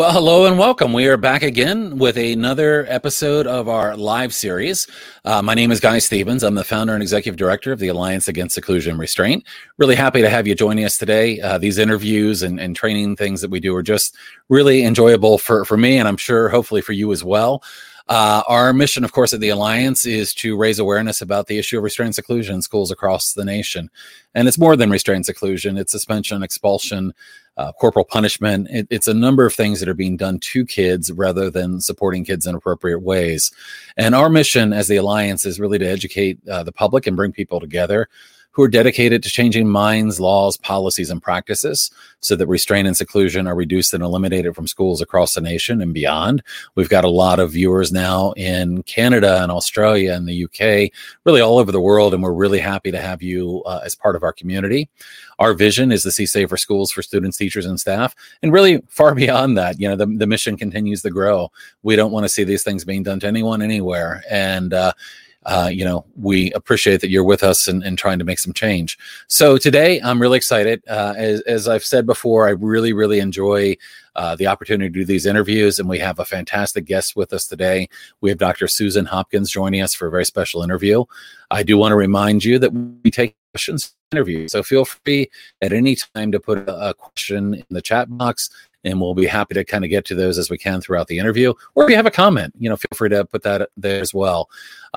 Well, hello and welcome. We are back again with another episode of our live series. Uh, my name is Guy Stevens. I'm the founder and executive director of the Alliance Against Seclusion and Restraint. Really happy to have you joining us today. Uh, these interviews and, and training things that we do are just really enjoyable for, for me, and I'm sure hopefully for you as well. Uh, our mission, of course, at the Alliance is to raise awareness about the issue of restraint seclusion in schools across the nation. And it's more than restraint seclusion, it's suspension, expulsion, uh, corporal punishment. It, it's a number of things that are being done to kids rather than supporting kids in appropriate ways. And our mission as the Alliance is really to educate uh, the public and bring people together who are dedicated to changing minds, laws, policies, and practices so that restraint and seclusion are reduced and eliminated from schools across the nation and beyond. We've got a lot of viewers now in Canada and Australia and the UK, really all over the world, and we're really happy to have you uh, as part of our community. Our vision is to see safer schools for students, teachers, and staff, and really far beyond that. You know, the, the mission continues to grow. We don't want to see these things being done to anyone anywhere, and uh, uh, you know, we appreciate that you're with us and, and, trying to make some change. So today, I'm really excited. Uh, as, as, I've said before, I really, really enjoy uh, the opportunity to do these interviews, and we have a fantastic guest with us today. We have Dr. Susan Hopkins joining us for a very special interview. I do want to remind you that we take questions interview. So feel free at any time to put a, a question in the chat box and we'll be happy to kind of get to those as we can throughout the interview. Or if you have a comment, you know, feel free to put that there as well.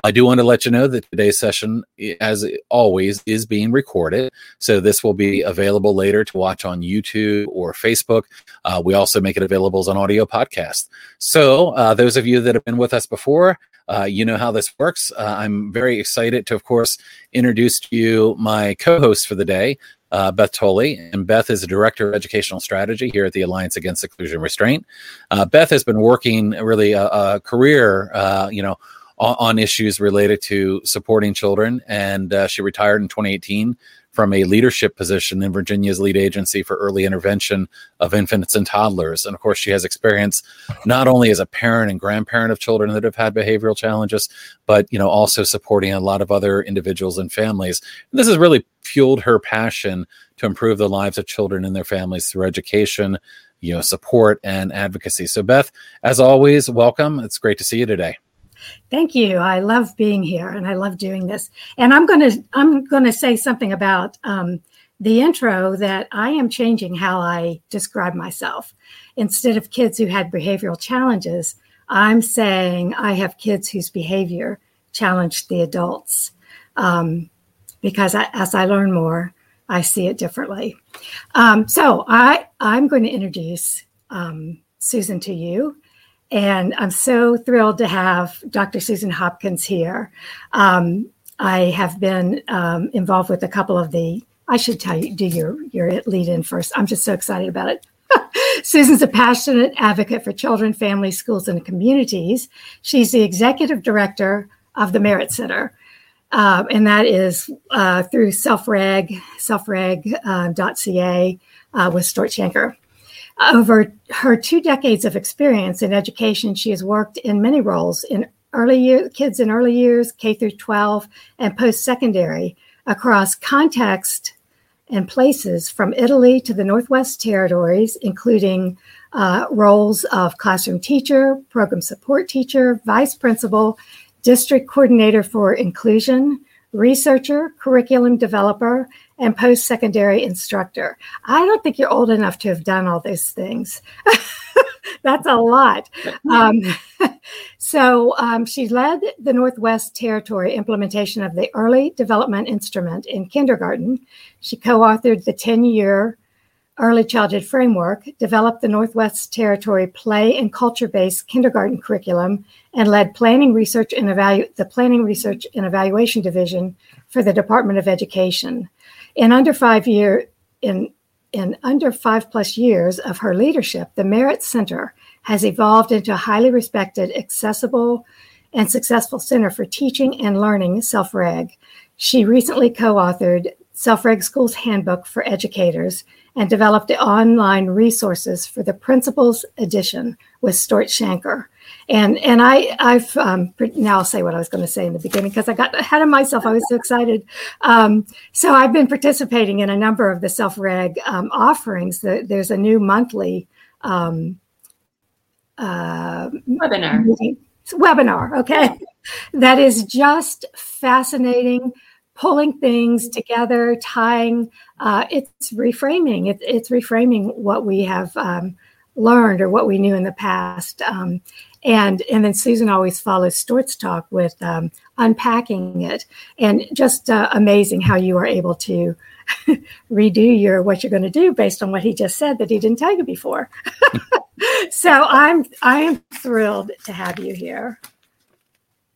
I do want to let you know that today's session, as always, is being recorded. So this will be available later to watch on YouTube or Facebook. Uh, we also make it available as an audio podcast. So uh, those of you that have been with us before, uh, you know how this works. Uh, I'm very excited to, of course, introduce to you my co host for the day, uh, Beth Tolley. And Beth is a director of educational strategy here at the Alliance Against Seclusion Restraint. Uh, Beth has been working really a, a career, uh, you know, on, on, issues related to supporting children. And uh, she retired in 2018 from a leadership position in Virginia's lead agency for early intervention of infants and toddlers. And of course, she has experience not only as a parent and grandparent of children that have had behavioral challenges, but you know also supporting a lot of other individuals and families. And this has really fueled her passion to improve the lives of children and their families through education, you know, support and advocacy. So Beth, as always, welcome. It's great to see you today. Thank you. I love being here and I love doing this. And I'm going to I'm going to say something about um, the intro that I am changing how I describe myself. Instead of kids who had behavioral challenges, I'm saying I have kids whose behavior challenged the adults. Um, because I, as I learn more, I see it differently. Um, so I I'm going to introduce um, Susan to you. And I'm so thrilled to have Dr. Susan Hopkins here. Um, I have been um, involved with a couple of the, I should tell you, do your, your lead in first. I'm just so excited about it. Susan's a passionate advocate for children, families, schools, and communities. She's the executive director of the MEHRIT Center. Uh, and that is uh, through selfreg, selfreg.ca uh, uh, with Stuart Shanker. Over her two decades of experience in education, she has worked in many roles in early year, kids in early years, K through 12, and post secondary across context and places from Italy to the Northwest Territories, including uh, roles of classroom teacher, program support teacher, vice principal, district coordinator for inclusion, researcher, curriculum developer, and post secondary instructor. I don't think you're old enough to have done all those things. That's a lot. Um, so um, she led the Northwest Territory implementation of the Early Development Instrument in kindergarten. She co authored the 10 year Early Childhood Framework, developed the Northwest Territory play and culture based kindergarten curriculum, and led planning research and evalu- the Planning Research and Evaluation Division for the Department of Education. In under five year in in under five plus years of her leadership, the MEHRIT Center has evolved into a highly respected, accessible, and successful center for teaching and learning self-reg. She recently co-authored Self-Reg Schools Handbook for Educators and developed the online resources for the Principals Edition with Stuart Shanker. And and I I've um, now I'll say what I was going to say in the beginning because I got ahead of myself. I was so excited. Um, so I've been participating in a number of the self reg um, offerings. The, there's a new monthly um, uh, webinar. Webinar, okay. that is just fascinating, pulling things together, tying. Uh, it's reframing. It, it's reframing what we have um, learned or what we knew in the past. Um, and and then Susan always follows Stuart's talk with um, unpacking it, and just uh, amazing how you are able to redo your what you're going to do based on what he just said that he didn't tell you before. so I'm I am thrilled to have you here.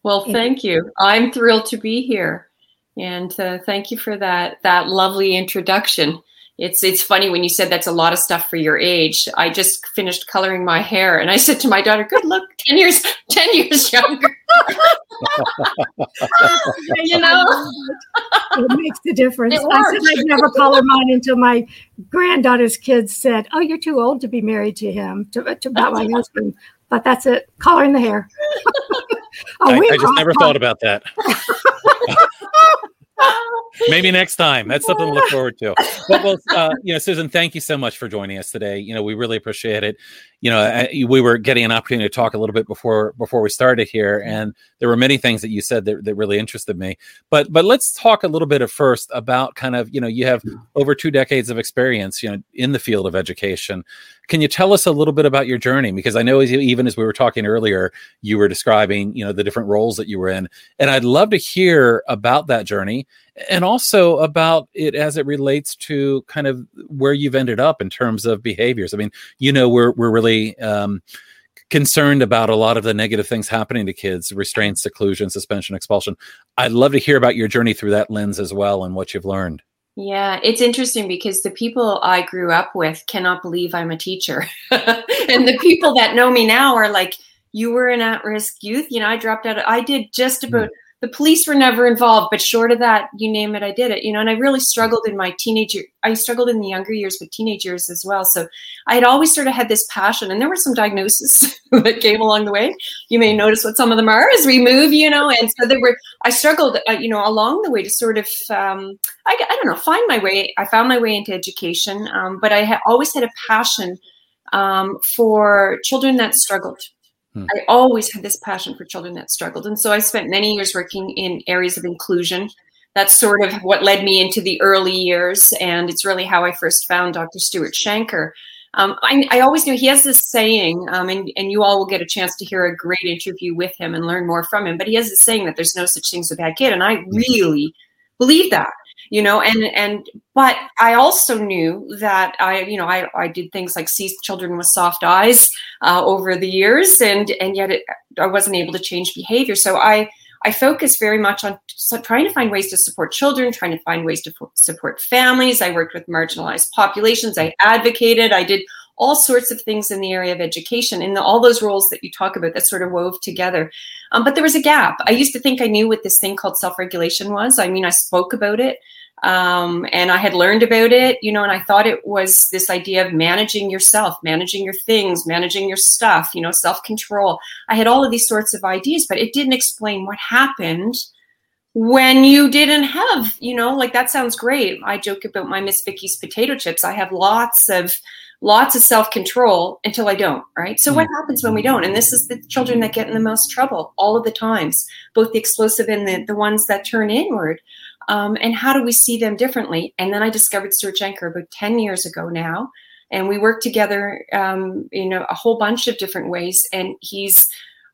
Well, thank you. I'm thrilled to be here, and uh, thank you for that that lovely introduction it's it's funny when you said that's a lot of stuff for your age. I just finished coloring my hair, and I said to my daughter, "Good look, ten years, ten years younger." you know, it makes a difference. I said I'd never color mine until my granddaughter's kids said, "Oh, you're too old to be married to him, to, to about my husband." But that's it, coloring the hair. oh, I, I just never thought about that. Maybe next time. That's something to look forward to. But well, uh, you know, Susan, thank you so much for joining us today. You know, we really appreciate it. You know, uh, we were getting an opportunity to talk a little bit before before we started here, and there were many things that you said that, that really interested me. But but let's talk a little bit at first about kind of you know you have over two decades of experience you know in the field of education. Can you tell us a little bit about your journey? Because I know even as we were talking earlier, you were describing, you know, the different roles that you were in. And I'd love to hear about that journey and also about it as it relates to kind of where you've ended up in terms of behaviors. I mean, you know, we're, we're really, um, concerned about a lot of the negative things happening to kids restraint seclusion suspension expulsion i'd love to hear about your journey through that lens as well and what you've learned yeah, it's interesting because the people I grew up with cannot believe I'm a teacher. and the people that know me now are like, you were an at risk youth. You know, I dropped out. I did just about the police were never involved, but short of that, you name it, I did it. You know, and I really struggled in my teenager. I struggled in the younger years, but teenage years as well. So I had always sort of had this passion, and there were some diagnoses that came along the way. You may notice what some of them are as we move, you know. And so there were. I struggled, uh, you know, along the way to sort of, um, I, I don't know, find my way. I found my way into education, um, but I always had a passion um, for children that struggled Hmm. I always had this passion for children that struggled. And so I spent many years working in areas of inclusion. That's sort of what led me into the early years. And it's really how I first found Dr. Stuart Shanker. Um, I, I, always knew he has this saying, um, and, and you all will get a chance to hear a great interview with him and learn more from him. But he has this saying that there's no such thing as a bad kid. And I hmm. really believe that you know and and but i also knew that i you know i, I did things like see children with soft eyes uh, over the years and and yet it, i wasn't able to change behavior so i i focus very much on trying to find ways to support children trying to find ways to support families i worked with marginalized populations i advocated i did all sorts of things in the area of education and all those roles that you talk about that sort of wove together. Um, but there was a gap. I used to think I knew what this thing called self regulation was. I mean, I spoke about it um, and I had learned about it, you know, and I thought it was this idea of managing yourself, managing your things, managing your stuff, you know, self control. I had all of these sorts of ideas, but it didn't explain what happened when you didn't have, you know, like that sounds great. I joke about my Miss Vickie's potato chips. I have lots of lots of self control until I don't, right? So, mm-hmm. what happens when we don't? And this is the children that get in the most trouble all of the times, both the explosive and the, the ones that turn inward. Um, and how do we see them differently? And then I discovered Stuart Shanker about 10 years ago now. And we work together um, in a, a, whole bunch of different ways. And he's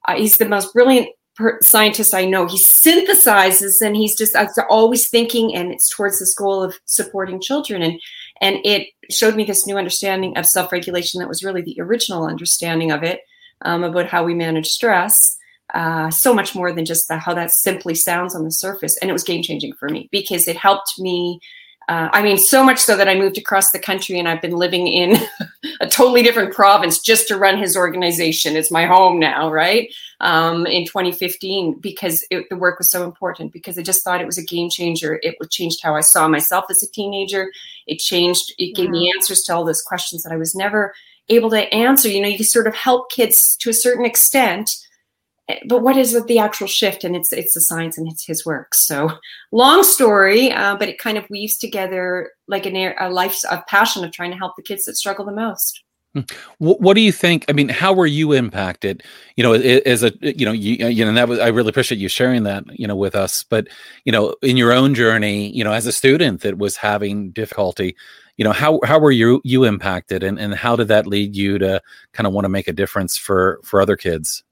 uh, he's the most brilliant per- scientist I know. He synthesizes and he's just uh, always thinking, and it's towards this goal of supporting children. And and it showed me this new understanding of self-regulation that was really the original understanding of it um, about how we manage stress uh, so much more than just the, how that simply sounds on the surface and it was game changing for me because it helped me uh, I mean, so much so that I moved across the country and I've been living in a totally different province just to run his organization. It's my home now, right? Um, in 2015, because it, the work was so important, because I just thought it was a game changer. It changed how I saw myself as a teenager. It changed, it gave me answers to all those questions that I was never able to answer. You know, you sort of help kids to a certain extent but what is the actual shift and it's it's the science and it's his work so long story uh, but it kind of weaves together like an, a life of passion of trying to help the kids that struggle the most What do you think? I mean, how were you impacted? You know, as a you know, you, you know, that was I really appreciate you sharing that you know with us. But you know, in your own journey, you know, as a student that was having difficulty, you know, how how were you you impacted, and and how did that lead you to kind of want to make a difference for for other kids?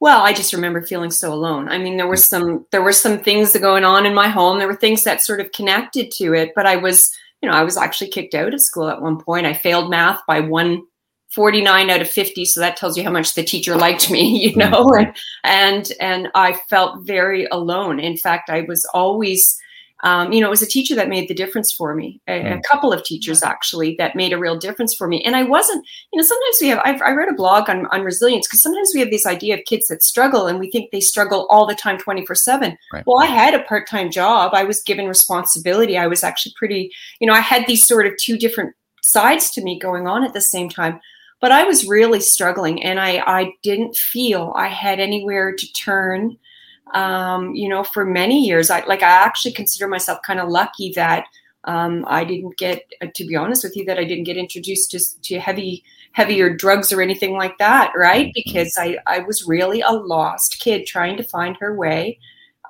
Well, I just remember feeling so alone. I mean, there were some there were some things going on in my home. There were things that sort of connected to it, but I was you know, I was actually kicked out of school at one point. I failed math by one 49 out of 50 so that tells you how much the teacher liked me you know mm-hmm. and and i felt very alone in fact i was always um, you know, it was a teacher that made the difference for me. A, a, mm. couple of teachers actually that made a real difference for me. And I wasn't, you know, sometimes we have. I've, i read a blog on on resilience because sometimes we have this idea of kids that struggle, and we think they struggle all the time, twenty four seven. Well, I had a part time job. I was given responsibility. I was actually pretty, you know, I had these sort of two different sides to me going on at the same time but I was really struggling and I, I didn't feel I had anywhere to turn. Um, you know, for many years, I like I actually consider myself kind of lucky that um, I didn't get, uh, to be honest with you, that I didn't get introduced to, to heavy, heavier drugs or anything like that, right? Mm-hmm. Because I, I was really a lost kid trying to find her way,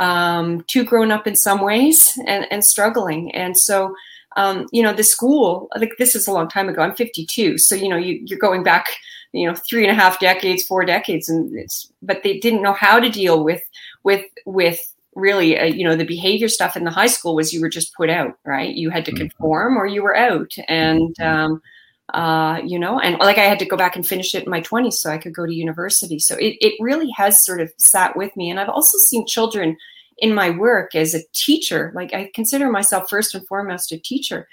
um, too grown up in some ways and, and struggling. And so um, you know, the school, like this is a long time ago. I'm 52. So, you know, you, you're going back, you know, three and a half decades, four decades. And it's, but they didn't know how to deal with, with, with really, uh, you know, the behavior stuff in the high school was you were just put out, right? You had to mm-hmm. conform or you were out. And, mm-hmm. um, uh, you know, and like I had to go back and finish it in my 20s so I could go to university. So it, it really has sort of sat with me. And I've also seen children in my work as a teacher. Like I consider myself first and foremost a teacher.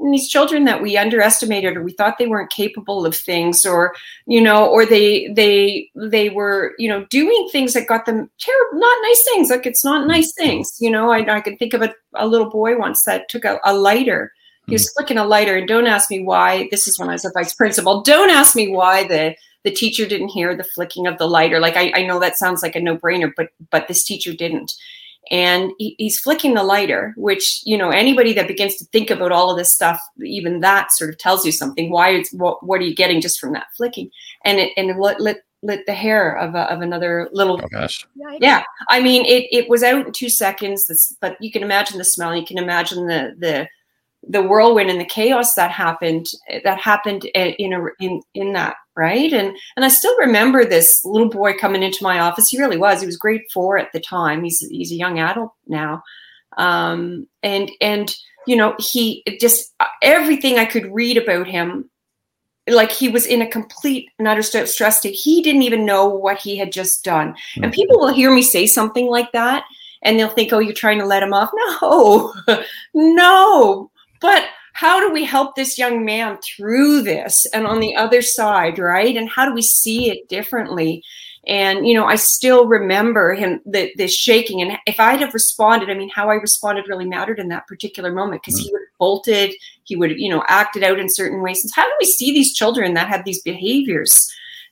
And these children that we underestimated or we thought they weren't capable of things or you know or they they they were you know doing things that got them terrible not nice things. Like it's not nice things. You know i, I can think of a, a little boy once that took a, a lighter. He was hmm. flicking a lighter and don't ask me why this is when i was a vice principal don't ask me why the the teacher didn't hear the flicking of the lighter. Like i, I know that sounds like a no-brainer but but this teacher didn't and he, he's flicking the lighter which you know anybody that begins to think about all of this stuff even that sort of tells you something. Why it's what, what are you getting just from that flicking? And it and lit, lit, lit the hair of, a, of another little oh gosh. Yeah i mean it, it was out in two seconds. This, but you can imagine the smell. You can imagine the the the whirlwind and the chaos that happened that happened in a, in in that right? And and i still remember this little boy coming into my office. He really was. He was grade four at the time. He's he's a young adult now. Um, and and you know he just everything i could read about him like he was in a complete and utter stress state. He didn't even know what he had just done. And people will hear me say something like that and they'll think oh you're trying to let him off? No. No but how do we help this young man through this and on the other side, right? And how do we see it differently? And you know, I still remember him the the shaking. And if I'd have responded, I mean, how I responded really mattered in that particular moment because he mm. would have bolted, he would have, you know, acted out in certain ways. And how do we see these children that have these behaviors?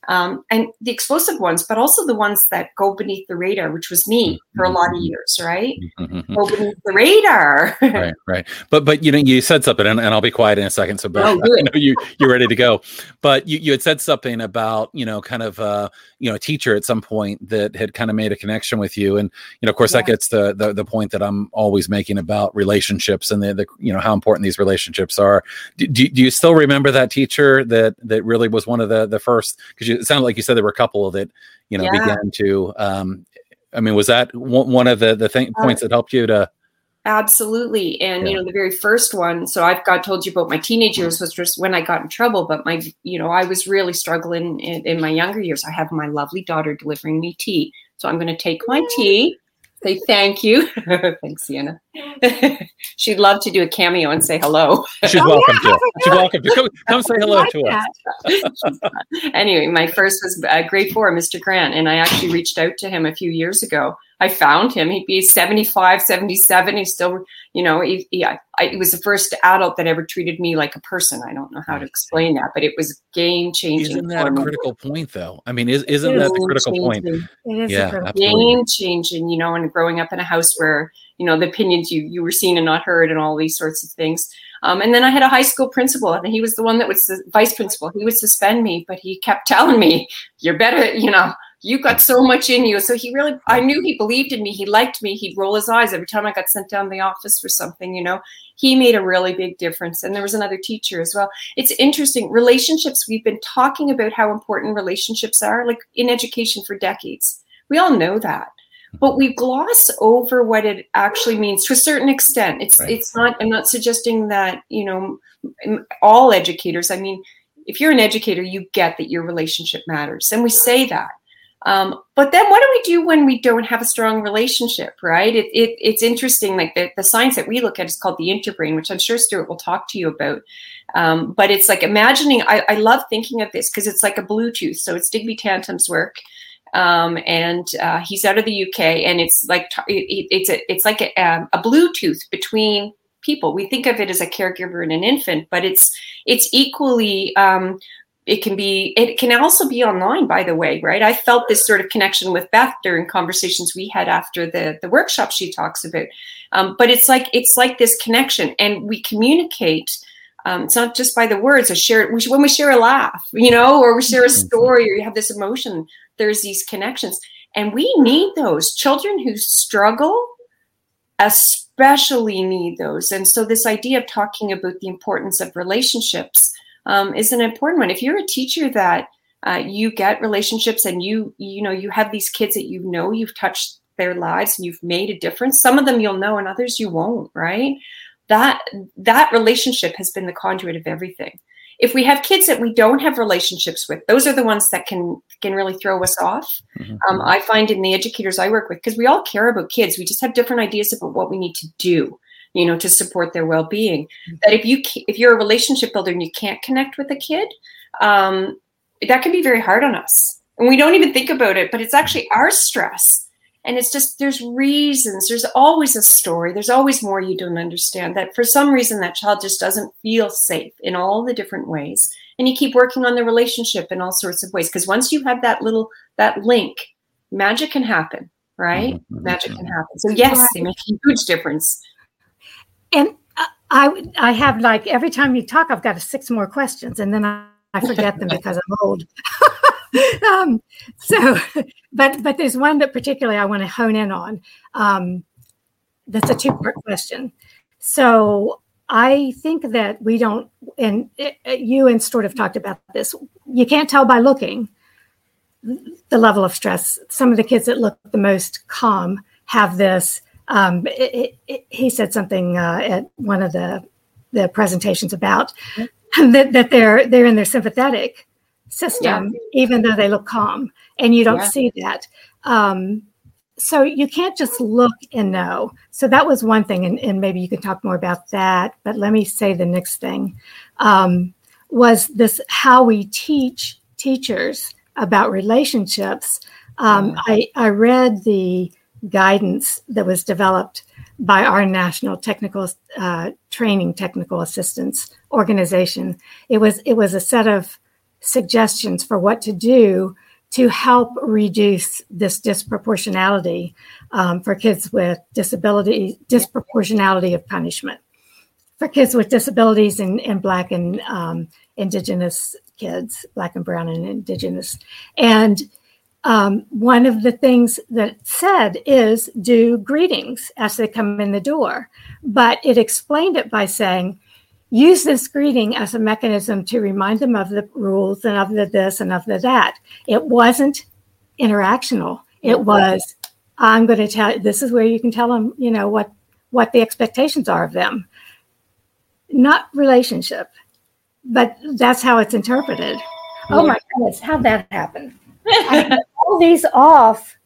Um, and the explosive ones, but also the ones that go beneath the radar, which was me for a lot of mm-hmm. years, right? Mm-hmm. Go beneath the radar. right, right. But but you know you said something, and, and I'll be quiet in a second. So, but oh, I know you you're ready to go. But you you had said something about you know kind of uh, you know a teacher at some point that had kind of made a connection with you, and you know of course yeah. that gets the, the the point that I'm always making about relationships and the, the you know how important these relationships are. Do, do, do you still remember that teacher that that really was one of the the first because you it sounded like you said there were a couple that you know yeah. began to. Um, I mean, was that one of the the th- uh, points that helped you to? Absolutely, and yeah. you know the very first one. So I've got told you about my teenage years was just when I got in trouble, but my you know I was really struggling in, in my younger years. I have my lovely daughter delivering me tea, so I'm going to take my tea say thank you. Thanks, Sienna. She'd love to do a cameo and say hello. She's oh, welcome yeah, to. She's welcome to come, come say hello like to us. anyway, my first was uh, grade four, Mr. Grant, and I actually reached out to him a few years ago. I found him. He'd be 75, 77. He's still, you know, he, he, I, I, he was the first adult that ever treated me like a person. I don't know how to explain that, but it was game changing. Isn't that a critical point, though? I mean, is, isn't that the critical point? It is Yeah, Game changing, you know, and growing up in a house where, you know, the opinions you, you were seen and not heard and all these sorts of things. Um, and then I had a high school principal, and he was the one that was the vice principal. He would suspend me, but he kept telling me, "You're better," you know. You got so much in you. So he really, I knew he believed in me. He liked me. He'd roll his eyes every time I got sent down the office for something, you know. He made a really big difference. And there was another teacher as well. It's interesting. Relationships, we've been talking about how important relationships are, like in education for decades. We all know that but we gloss over what it actually means to a certain extent it's Right. it's not i'm not suggesting that you know all educators i mean if you're an educator you get that your relationship matters and we say that um, but then what do we do when we don't have a strong relationship right it, it it's interesting like the, the science that we look at is called the interbrain which i'm sure stuart will talk to you about um, but it's like imagining i, I love thinking of this because it's like a bluetooth so it's Digby Tantam's work um, and uh, he's out of the UK, and it's like it, it's a it's like a, um, a Bluetooth between people. We think of it as a caregiver and an infant, but it's it's equally. Um, it can be. It can also be online, by the way, right? I felt this sort of connection with Beth during conversations we had after the the workshop she talks about. Um, but it's like it's like this connection, and we communicate. Um, it's not just by the words. I share we, when we share a laugh, you know, or we share a story, or you have this emotion there's these connections and we need those children who struggle especially need those and so this idea of talking about the importance of relationships um, is an important one. If you're a teacher that uh, you get relationships and you you know you have these kids that you know you've touched their lives and you've made a difference some of them you'll know and others you won't right? That that relationship has been the conduit of everything. If we have kids that we don't have relationships with those are the ones that can can really throw us off. Mhm. um, i find in the educators i work with because we all care about kids we just have different ideas about what we need to do you know to support their well-being. That if you if you're a relationship builder and you can't connect with a kid um, that can be very hard on us. And we don't even think about it but it's actually our stress. And it's just there's reasons. There's always a story. There's always more you don't understand that for some reason that child just doesn't feel safe in all the different ways. And you keep working on the relationship in all sorts of ways because once you have that little that link magic can happen right? Mhm. magic can happen. So yes they make a huge difference And I- I have like every time you talk, I've got six more questions, and then I, I forget them because I'm old. um, so, but but there's one that particularly I want to hone in on. Um, that's a two part question. So I think that we don't, and uh, you and sort of talked about this. You can't tell by looking the level of stress. Some of the kids that look the most calm have this. Um, it, it, he said something uh, at one of the the presentations about that, that they're they're in their sympathetic system, even though they look calm, and you don't Yeah. see that. Um, so you can't just look and know. So that was one thing, and, and maybe you can talk more about that. But let me say the next thing um, was this: how we teach teachers about relationships. Um, I, I read the guidance that was developed by our national technical uh, training technical assistance organization. It was it was a set of suggestions for what to do to help reduce this disproportionality um, for kids with disability disproportionality of punishment for kids with disabilities and, and black and um, indigenous kids black and brown and indigenous and um, one of the things that said is do greetings as they come in the door. But it explained it by saying, use this greeting as a mechanism to remind them of the rules and of the this and of the that. It wasn't interactional. It was, I'm going to tell this is where you can tell them, you know, what what the expectations are of them. Not relationship, but that's how it's interpreted. Oh my goodness, how'd that happen? I cut all these off.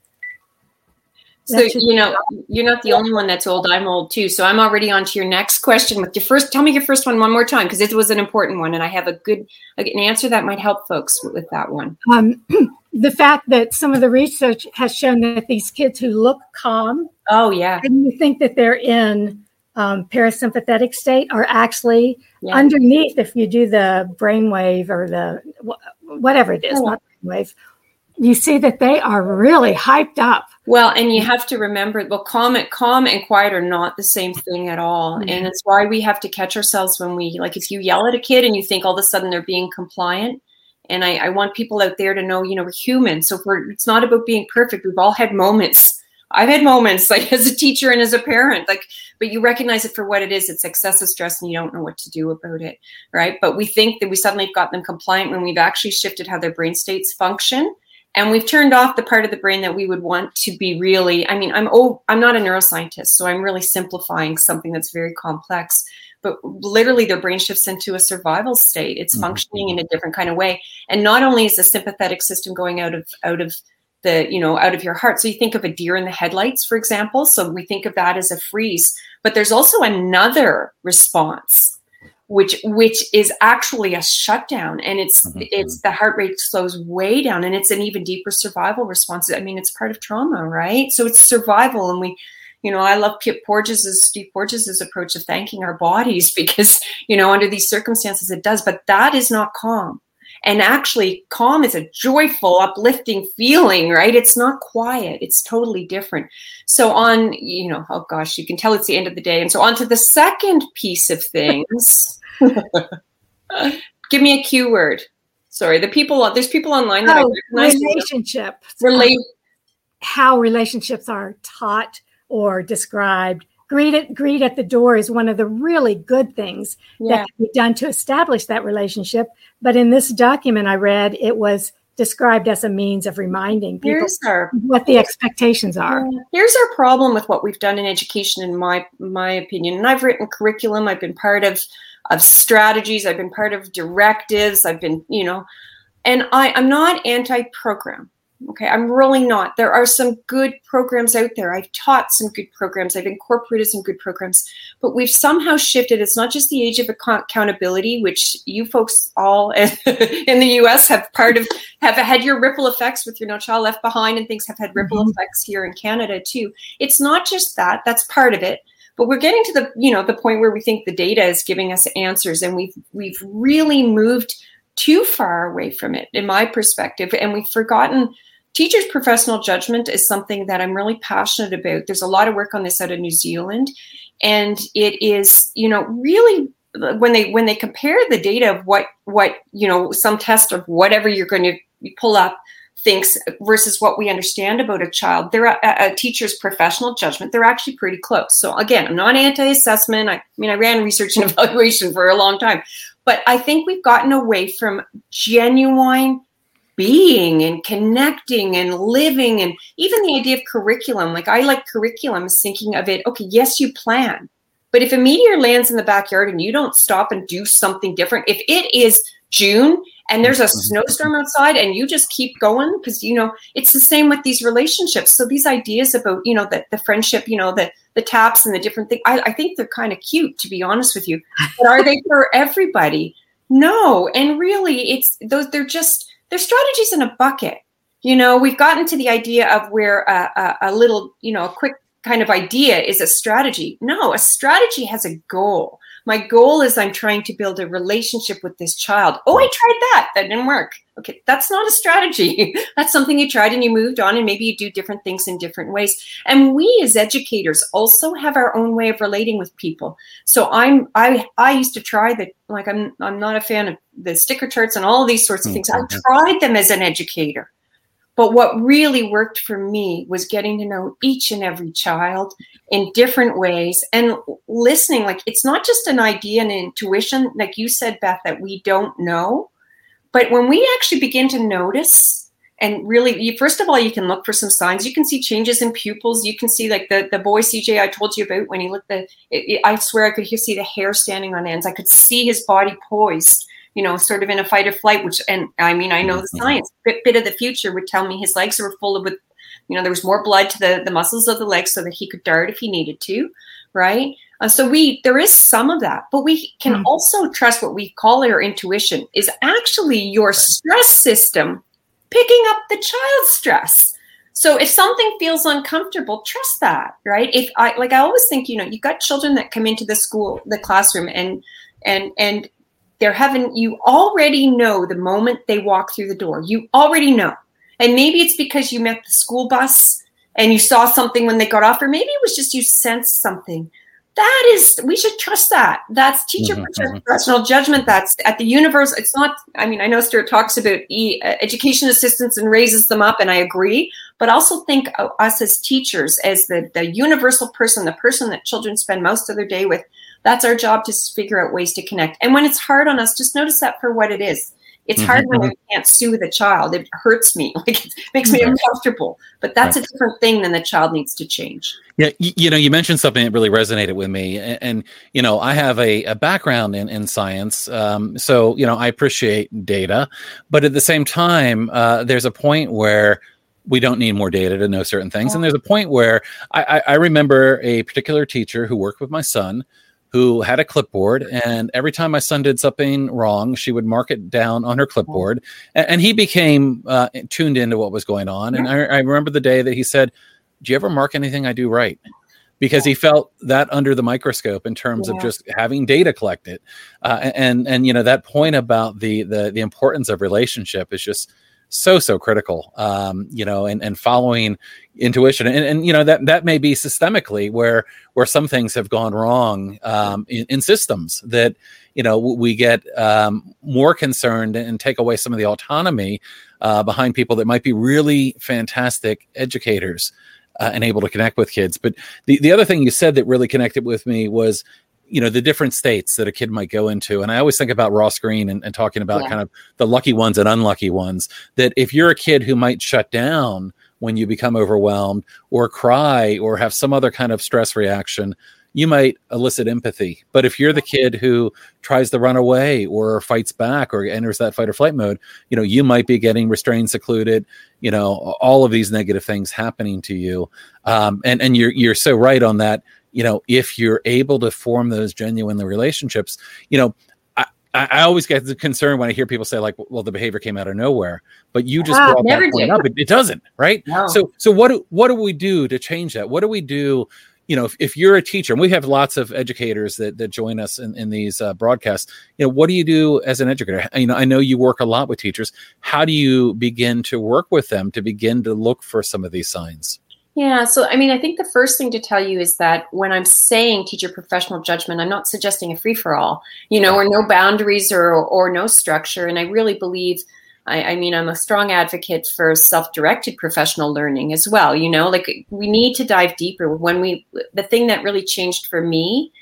So you know, you're not the only one that's old. I'm old too. So I'm already on to your next question with your first. Tell me your first one one more time because it was an important one, and I have a good an answer that might help folks with that one. Um, the fact that some of the research has shown that these kids who look calm, oh yeah, and you think that they're in um, parasympathetic state, are actually yeah. underneath. If you do the brainwave or the whatever it is, oh. not brainwave, you see that they are really hyped up. Well, and you have to remember, well, calm, calm and quiet are not the same thing at all, mm-hmm. and it's why we have to catch ourselves when we like. If you yell at a kid and you think all of a sudden they're being compliant, and I, I want people out there to know, you know, we're human. So we're, it's not about being perfect. We've all had moments. I've had moments like as a teacher and as a parent, like, but you recognize it for what it is. It's excessive stress and you don't know what to do about it. Right. But we think that we suddenly got them compliant when we've actually shifted how their brain states function. And we've turned off the part of the brain that we would want to be really, I mean, I'm oh, I'm not a neuroscientist, so I'm really simplifying something that's very complex. But literally their brain shifts into a survival state. It's mm-hmm. functioning in a different kind of way. And not only is the sympathetic system going out of out of the you know out of your heart. So you think of a deer in the headlights for example. So we think of that as a freeze. But there's also another response which which is actually a shutdown and it's mm-hmm. it's the heart rate slows way down and it's an even deeper survival response i mean it's part of trauma right so it's survival and we you know, I love Pete Porges's Steve Porges's approach of thanking our bodies because, you know, under these circumstances it does, but that is not calm. And actually, calm is a joyful, uplifting feeling, right? It's not quiet. It's totally different. So on, you know, oh gosh, you can tell it's the end of the day. And so on to the second piece of things. Give me a cue word. Sorry, the people there's people online that oh, I recognize. Relationship. Relate. How relationships are taught or described. Greet at, greet at the door is one of the really good things yeah. that can be done to establish that relationship. But in this document I read, it was described as a means of reminding people our, what the expectations are. Here's our problem with what we've done in education, in my my opinion. And I've written curriculum. I've been part of of strategies. I've been part of directives. I've been, you know, and I, I'm not anti-program. Okay, I'm really not. There are some good programs out there. I've taught some good programs. I've incorporated some good programs, but we've somehow shifted. It's not just the age of accountability, which you folks all in the U.S. have part of have had your ripple effects with your No Child Left Behind, and things have had ripple mm-hmm. effects here in Canada too. It's not just that. That's part of it. But we're getting to the you know the point where we think the data is giving us answers, and we've we've really moved too far away from it, in my perspective, and we've forgotten teachers' professional judgment is something that I'm really passionate about. There's a lot of work on this out of New Zealand, and it is, you know, really when they when they compare the data of what what you know some test of whatever you're going to pull up thinks versus what we understand about a child they're a, a, teacher's professional judgment they're actually pretty close. So again i'm not anti-assessment. I, I mean i ran research and evaluation for a long time but i think we've gotten away from genuine being and connecting and living and even the idea of curriculum. Like i like curriculum is thinking of it okay yes you plan but if a meteor lands in the backyard and you don't stop and do something different if it is june and there's a mm-hmm. snowstorm outside and you just keep going because you know it's the same with these relationships so these ideas about you know that the friendship you know the the taps and the different things I, I think they're kind of cute to be honest with you but are they for everybody no and really it's those they're just there's strategies in a bucket. You know, we've gotten to the idea of where a, a, a little, you know, a quick kind of idea is a strategy. No, a strategy has a goal. My goal is I'm trying to build a relationship with this child. Oh, I tried that. That didn't work. Okay, that's not a strategy. that's something you tried and you moved on, and maybe you do different things in different ways. And we as educators also have our own way of relating with people. So I'm I I used to try that. Like I'm I'm not a fan of the sticker charts and all these sorts of mm, things. I tried them as an educator. But what really worked for me was getting to know each and every child in different ways and listening. Like it's not just an idea and intuition, like you said, Beth, that we don't know. But when we actually begin to notice and really you, first of all you can look for some signs you can see changes in pupils you can see like the the boy cj i told you about when he looked the it, it, i swear i could hear, see the hair standing on ends i could see his body poised you know, sort of in a fight or flight, which, and I mean, I know the mm-hmm. science, bit, bit of the future would tell me his legs were full of, with, you know, there was more blood to the, the muscles of the legs so that he could dart if he needed to, right? Uh, so we, there is some of that, but we can mm. also trust what we call our intuition is actually your stress system picking up the child's stress. So if something feels uncomfortable, trust that, right? If I like I always think, you know, you've got children that come into the school, the classroom and and and they're having you already know the moment they walk through the door. You already know. And maybe it's because you met the school bus and you saw something when they got off, or maybe it was just you sensed something that is we should trust that that's teacher mm-hmm, professional judgment that's at the universe it's not i mean i know stuart talks about e, uh, education assistants and raises them up and i agree but also think of us as teachers as the, the universal person the person that children spend most of their day with that's our job to figure out ways to connect and when it's hard on us just notice that for what it is it's mm-hmm. hard when I mm-hmm. can't soothe a child. It hurts me. Like it makes me uncomfortable. But that's right. a different thing than the child needs to change. Yeah, you, you, know, you mentioned something that really resonated with me, and, and you know, I have a, a background in in science, um, so you know, I appreciate data, but at the same time, uh, there's a point where we don't need more data to know certain things, and there's a point where I, I, I remember a particular teacher who worked with my son who had a clipboard and every time my son did something wrong she would mark it down on her clipboard and, and he became uh, tuned into what was going on and I, I, remember the day that he said do you ever mark anything i do right? Because he felt that under the microscope in terms yeah. of just having data collected uh, and and you know that point about the the the importance of relationship is just so so critical um, you know and and following intuition. And, and you know that that may be systemically where where some things have gone wrong um, in, in, systems that you know we get um, more concerned and take away some of the autonomy uh, behind people that might be really fantastic educators uh, and able to connect with kids. But the, the other thing you said that really connected with me was you know the different states that a kid might go into. And i always think about ross greene and, and talking about yeah. kind of the lucky ones and unlucky ones that if you're a kid who might shut down when you become overwhelmed or cry or have some other kind of stress reaction you might elicit empathy. But if you're the kid who tries to run away or fights back or enters that fight or flight mode you know you might be getting restrained secluded you know all of these negative things happening to you. Um, and and you're you're so right on that you know, if you're able to form those genuine relationships, you know, I, I always get the concern when I hear people say like, "Well, the behavior came out of nowhere," but you just ah, brought that point up. It, it doesn't, right? No. So, so what do what do we do to change that? What do we do? You know, if, if you're a teacher, and we have lots of educators that, that join us in, in these uh, broadcasts, you know, what do you do as an educator? You know, I know you work a lot with teachers. How do you begin to work with them to begin to look for some of these signs? Yeah, so I mean, I think the first thing to tell you is that when I'm saying teacher professional judgment, I'm not suggesting a free for all, you know, or no boundaries or or no structure. And I really believe, I, I mean, I'm a strong advocate for self-directed professional learning as well. You know, like we need to dive deeper. When we, the thing that really changed for me,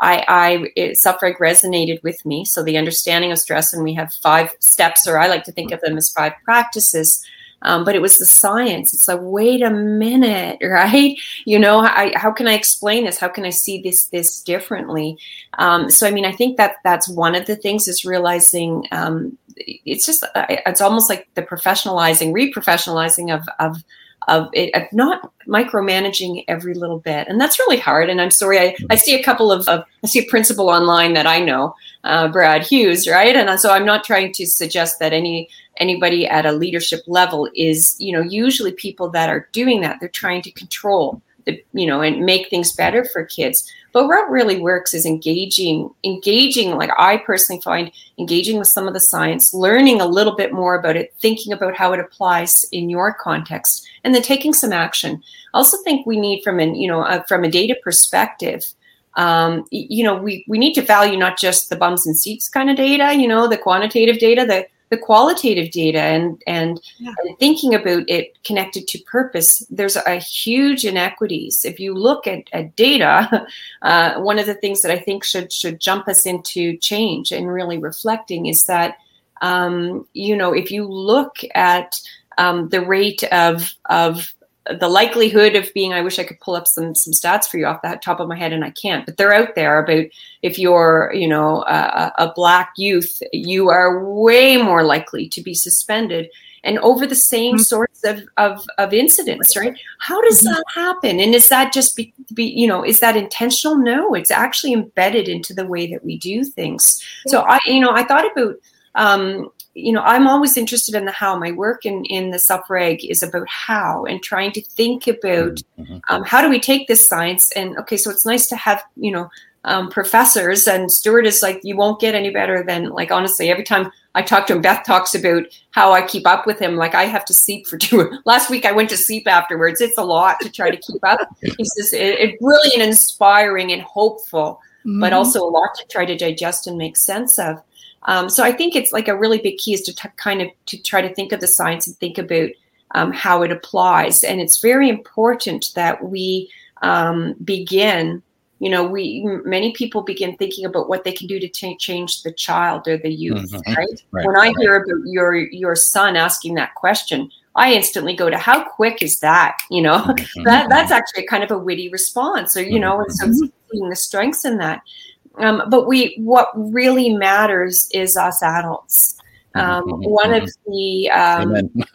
I, I self-reg resonated with me. So the understanding of stress, and we have five steps, or I like to think of them as five practices um, but it was the science. It's like, wait a minute, right? You know, I, how can I explain this? How can I see this this differently? Um, so, I mean, I think that that's one of the things is realizing um, it's just it's almost like the professionalizing, reprofessionalizing of of of it of not micromanaging every little bit and that's really hard and i'm sorry i, I see a couple of, of i see a principal online that i know uh, brad hughes right and so i'm not trying to suggest that any anybody at a leadership level is you know usually people that are doing that. They're trying to control the you know and make things better for kids. But what really works is engaging engaging like i personally find engaging with some of the science learning a little bit more about it thinking about how it applies in your context and then taking some action. I also think we need from an you know uh, from a data perspective um, you know we we need to value not just the bums and seats kind of data you know the quantitative data the the qualitative data and and, yeah. and, thinking about it connected to purpose there's a huge inequities if you look at, at data uh, one of the things that i think should should jump us into change and really reflecting is that um, you know if you look at um, the rate of of the likelihood of being i wish i could pull up some some stats for you off the top of my head and i can't but they're out there about if you're you know a, a black youth you are way more likely to be suspended and over the same mm-hmm. sorts of, of, of incidents right? How does mm-hmm. that happen? And is that just be, be you know is that intentional? No it's actually embedded into the way that we do things. So i you know i thought about um, you know, I'm always interested in the how. My work in in the self-reg is about how and trying to think about mm-hmm. um, how do we take this science and okay, so it's nice to have you know um, professors and Stuart is like you won't get any better than like honestly every time I talk to him Beth talks about how I keep up with him like I have to sleep for two last week I went to sleep afterwards it's a lot to try to keep up he just it, it brilliant inspiring and hopeful mm-hmm. but also a lot to try to digest and make sense of um, so I think it's like a really big key is to t- kind of to try to think of the science and think about um, how it applies and it's very important that we um, begin you know we many people begin thinking about what they can do to t- change the child or the youth mm-hmm. right? right? when i right. hear about your your son asking that question i instantly go to how quick is that you know mm-hmm. that that's actually kind of a witty response or you know and so mm-hmm. seeing the strengths in that um, but we what really matters is us adults um, mm-hmm. one of the um,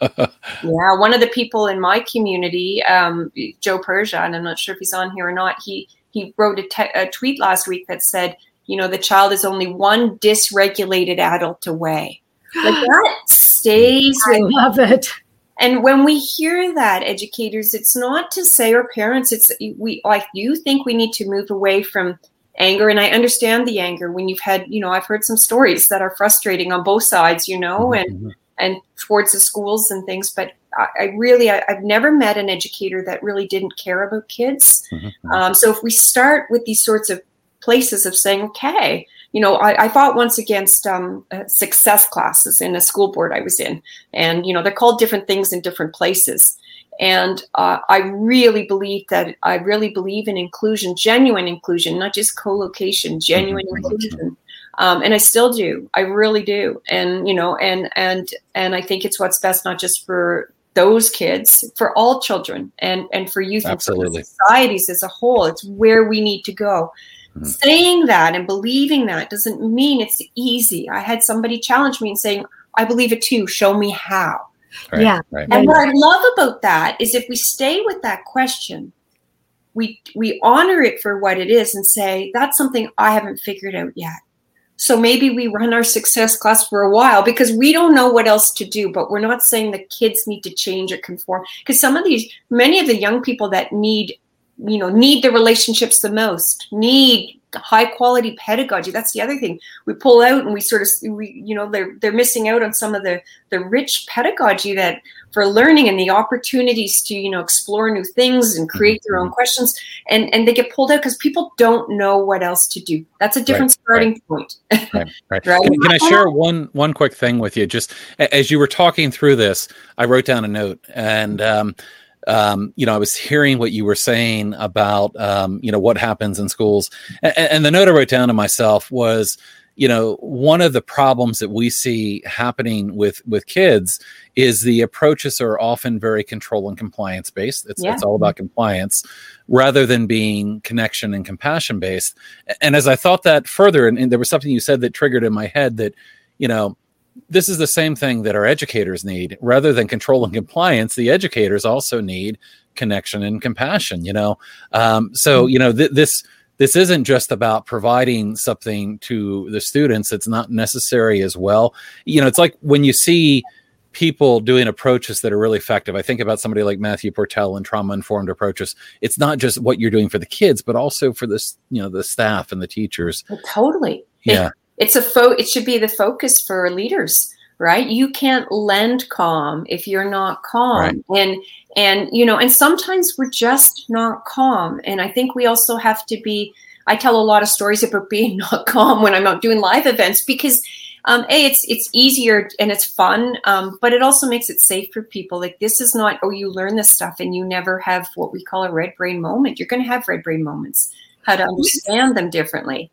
yeah one of the people in my community um, joe persia and i'm not sure if he's on here or not he he wrote a, te- a tweet last week that said, you know, the child is only one dysregulated adult away. Like that stays. I love it. And when we hear that, educators, it's not to say, or parents, it's we like you think we need to move away from anger. And I understand the anger when you've had, you know, I've heard some stories that are frustrating on both sides, you know, mm-hmm. and and towards the schools and things. But I, I really, I, have never met an educator that really didn't care about kids. Mm-hmm. Um, so if we start with these sorts of places of saying, okay, you know, I, I fought once against um, uh, success classes in a school board I was in, and you know, they're called different things in different places. And uh, I really believe that I really believe in inclusion, genuine inclusion, not just co-location, genuine mm-hmm. inclusion um, and I still do. I really do. And you know, and and and I think it's what's best not just for those kids, for all children, and and for youth Absolutely. and for societies as a whole. It's where we need to go. Mm-hmm. Saying that and believing that doesn't mean it's easy. I had somebody challenge me and saying, "I believe it too. Show me how." Right, yeah. Right. And what I love about that is if we stay with that question, we we honor it for what it is and say that's something I haven't figured out yet. So maybe we run our success class for a while because we don't know what else to do, but we're not saying the kids need to change or conform. Because some of these, many of the young people that need, you know, need the relationships the most, need high quality pedagogy. That's the other thing. We pull out and we sort of, we, you know, they're, they're missing out on some of the, the rich pedagogy that for learning and the opportunities to you know explore new things and create their own mm-hmm. questions and and they get pulled out because people don't know what else to do that's a different right, starting right. point right, right. right. Can, can, i share one one quick thing with you just as you were talking through this i wrote down a note and um, um, you know, I was hearing what you were saying about, um, you know, what happens in schools. And, and, the note I wrote down to myself was, you know one of the problems that we see happening with with kids is the approaches are often very control and compliance based it's, yeah. it's all about compliance rather than being connection and compassion based and as i thought that further and, and there was something you said that triggered in my head that you know this is the same thing that our educators need. Rather than control and compliance the educators also need connection and compassion you know? Um, so mm-hmm. you know th- this this isn't just about providing something to the students. It's not necessary as well. You know it's like when you see people doing approaches that are really effective. I think about somebody like matthew portell and trauma informed approaches. It's not just what you're doing for the kids but also for this you know the staff and the teachers. Totally. Yeah it's a fo it should be the focus for leaders right? You can't lend calm if you're not calm. Right. and and you know and sometimes we're just not calm. And i think we also have to be i tell a lot of stories about being not calm when i'm out doing live events because um, a it's it's easier and it's fun um, but it also makes it safe for people. Like this is not oh you learn this stuff and you never have what we call a red brain moment. You're going to have red brain moments how to understand them differently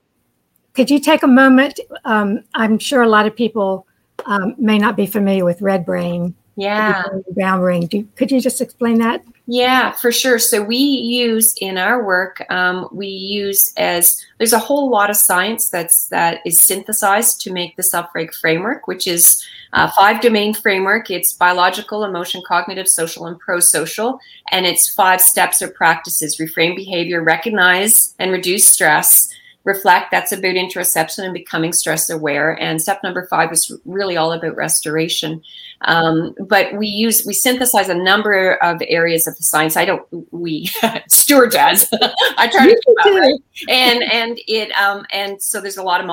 could you take a moment um, i'm sure a lot of people um, may not be familiar with red brain yeah. Brown ring. Do, could you just explain that? Yeah, for sure. So we use in our work, um, we use as there's a whole lot of science that's that is synthesized to make the Self-Reg framework, which is a five domain framework. It's biological, emotion, cognitive, social, and pro-social, and it's five steps or practices: reframe behavior, recognize and reduce stress, reflect. That's about interoception and becoming stress aware. And step number five is really all about restoration. Um, but we use we synthesize a number of areas of the science. I don't we Stuart does. I try to keep up, right? and and it um, and so there's a lot of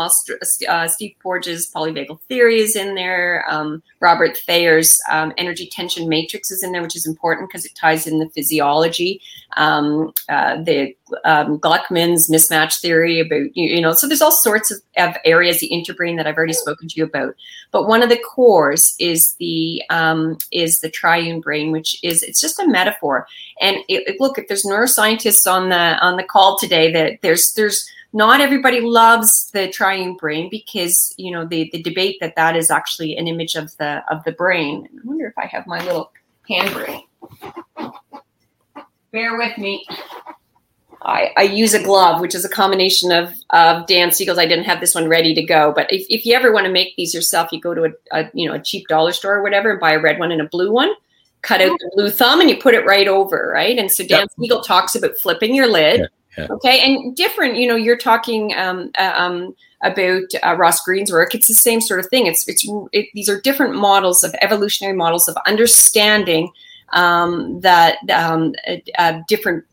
uh, Steve Porges polyvagal theory is in there. Um, Robert Thayer's um, energy tension matrix is in there, which is important because it ties in the physiology. Um, uh, the um, Gluckman's mismatch theory about you, you know. So there's all sorts of, of areas the interbrain that I've already spoken to you about. But one of the cores is the um, is the triune brain, which is it's just a metaphor. And it, it, look, if there's neuroscientists on the on the call today, that there's there's not everybody loves the triune brain because you know the the debate that that is actually an image of the of the brain. I wonder if I have my little hand brain. Bear with me. I, I, use a glove, which is a combination of, of Dan Siegel's. I didn't have this one ready to go, but if, if you ever want to make these yourself, you go to a, a, you know a cheap dollar store or whatever and buy a red one and a blue one. Cut out the blue thumb and you put it right over, right? And so Dan yep. Siegel talks about flipping your lid. Yeah, yeah. Okay, and different. You know, you're talking um, uh, um, about uh, Ross Greene's work. It's the same sort of thing. It's it's it, these are different models of evolutionary models of understanding um, that um, uh, uh, different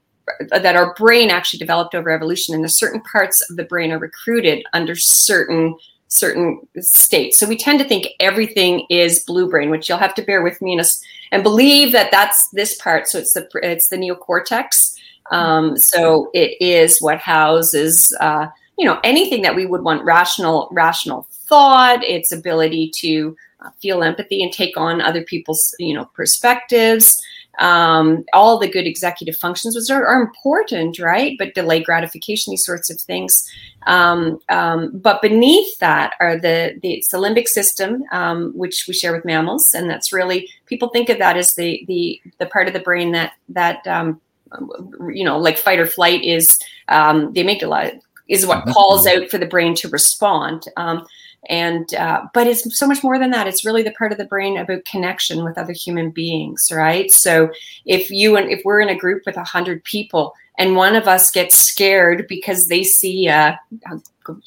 that our brain actually developed over evolution and the certain parts of the brain are recruited under certain certain states. So we tend to think everything is blue brain which you'll have to bear with me and, and believe that that's this part. So it's the it's the neocortex. Um, so it is what houses uh, you know anything that we would want rational rational thought its ability to uh, feel empathy and take on other people's you know perspectives um, all the good executive functions which are, are, important, right? But delay gratification, these sorts of things. Um, um, but beneath that are the, the it's the limbic system, um, which we share with mammals, and that's really people think of that as the the the part of the brain that that um, you know, like fight or flight is um, the amygdala is what mm-hmm. calls out for the brain to respond. And uh, but it's so much more than that. It's really the part of the brain about connection with other human beings right? So if you and if we're in a group with a hundred people and one of us gets scared because they see a,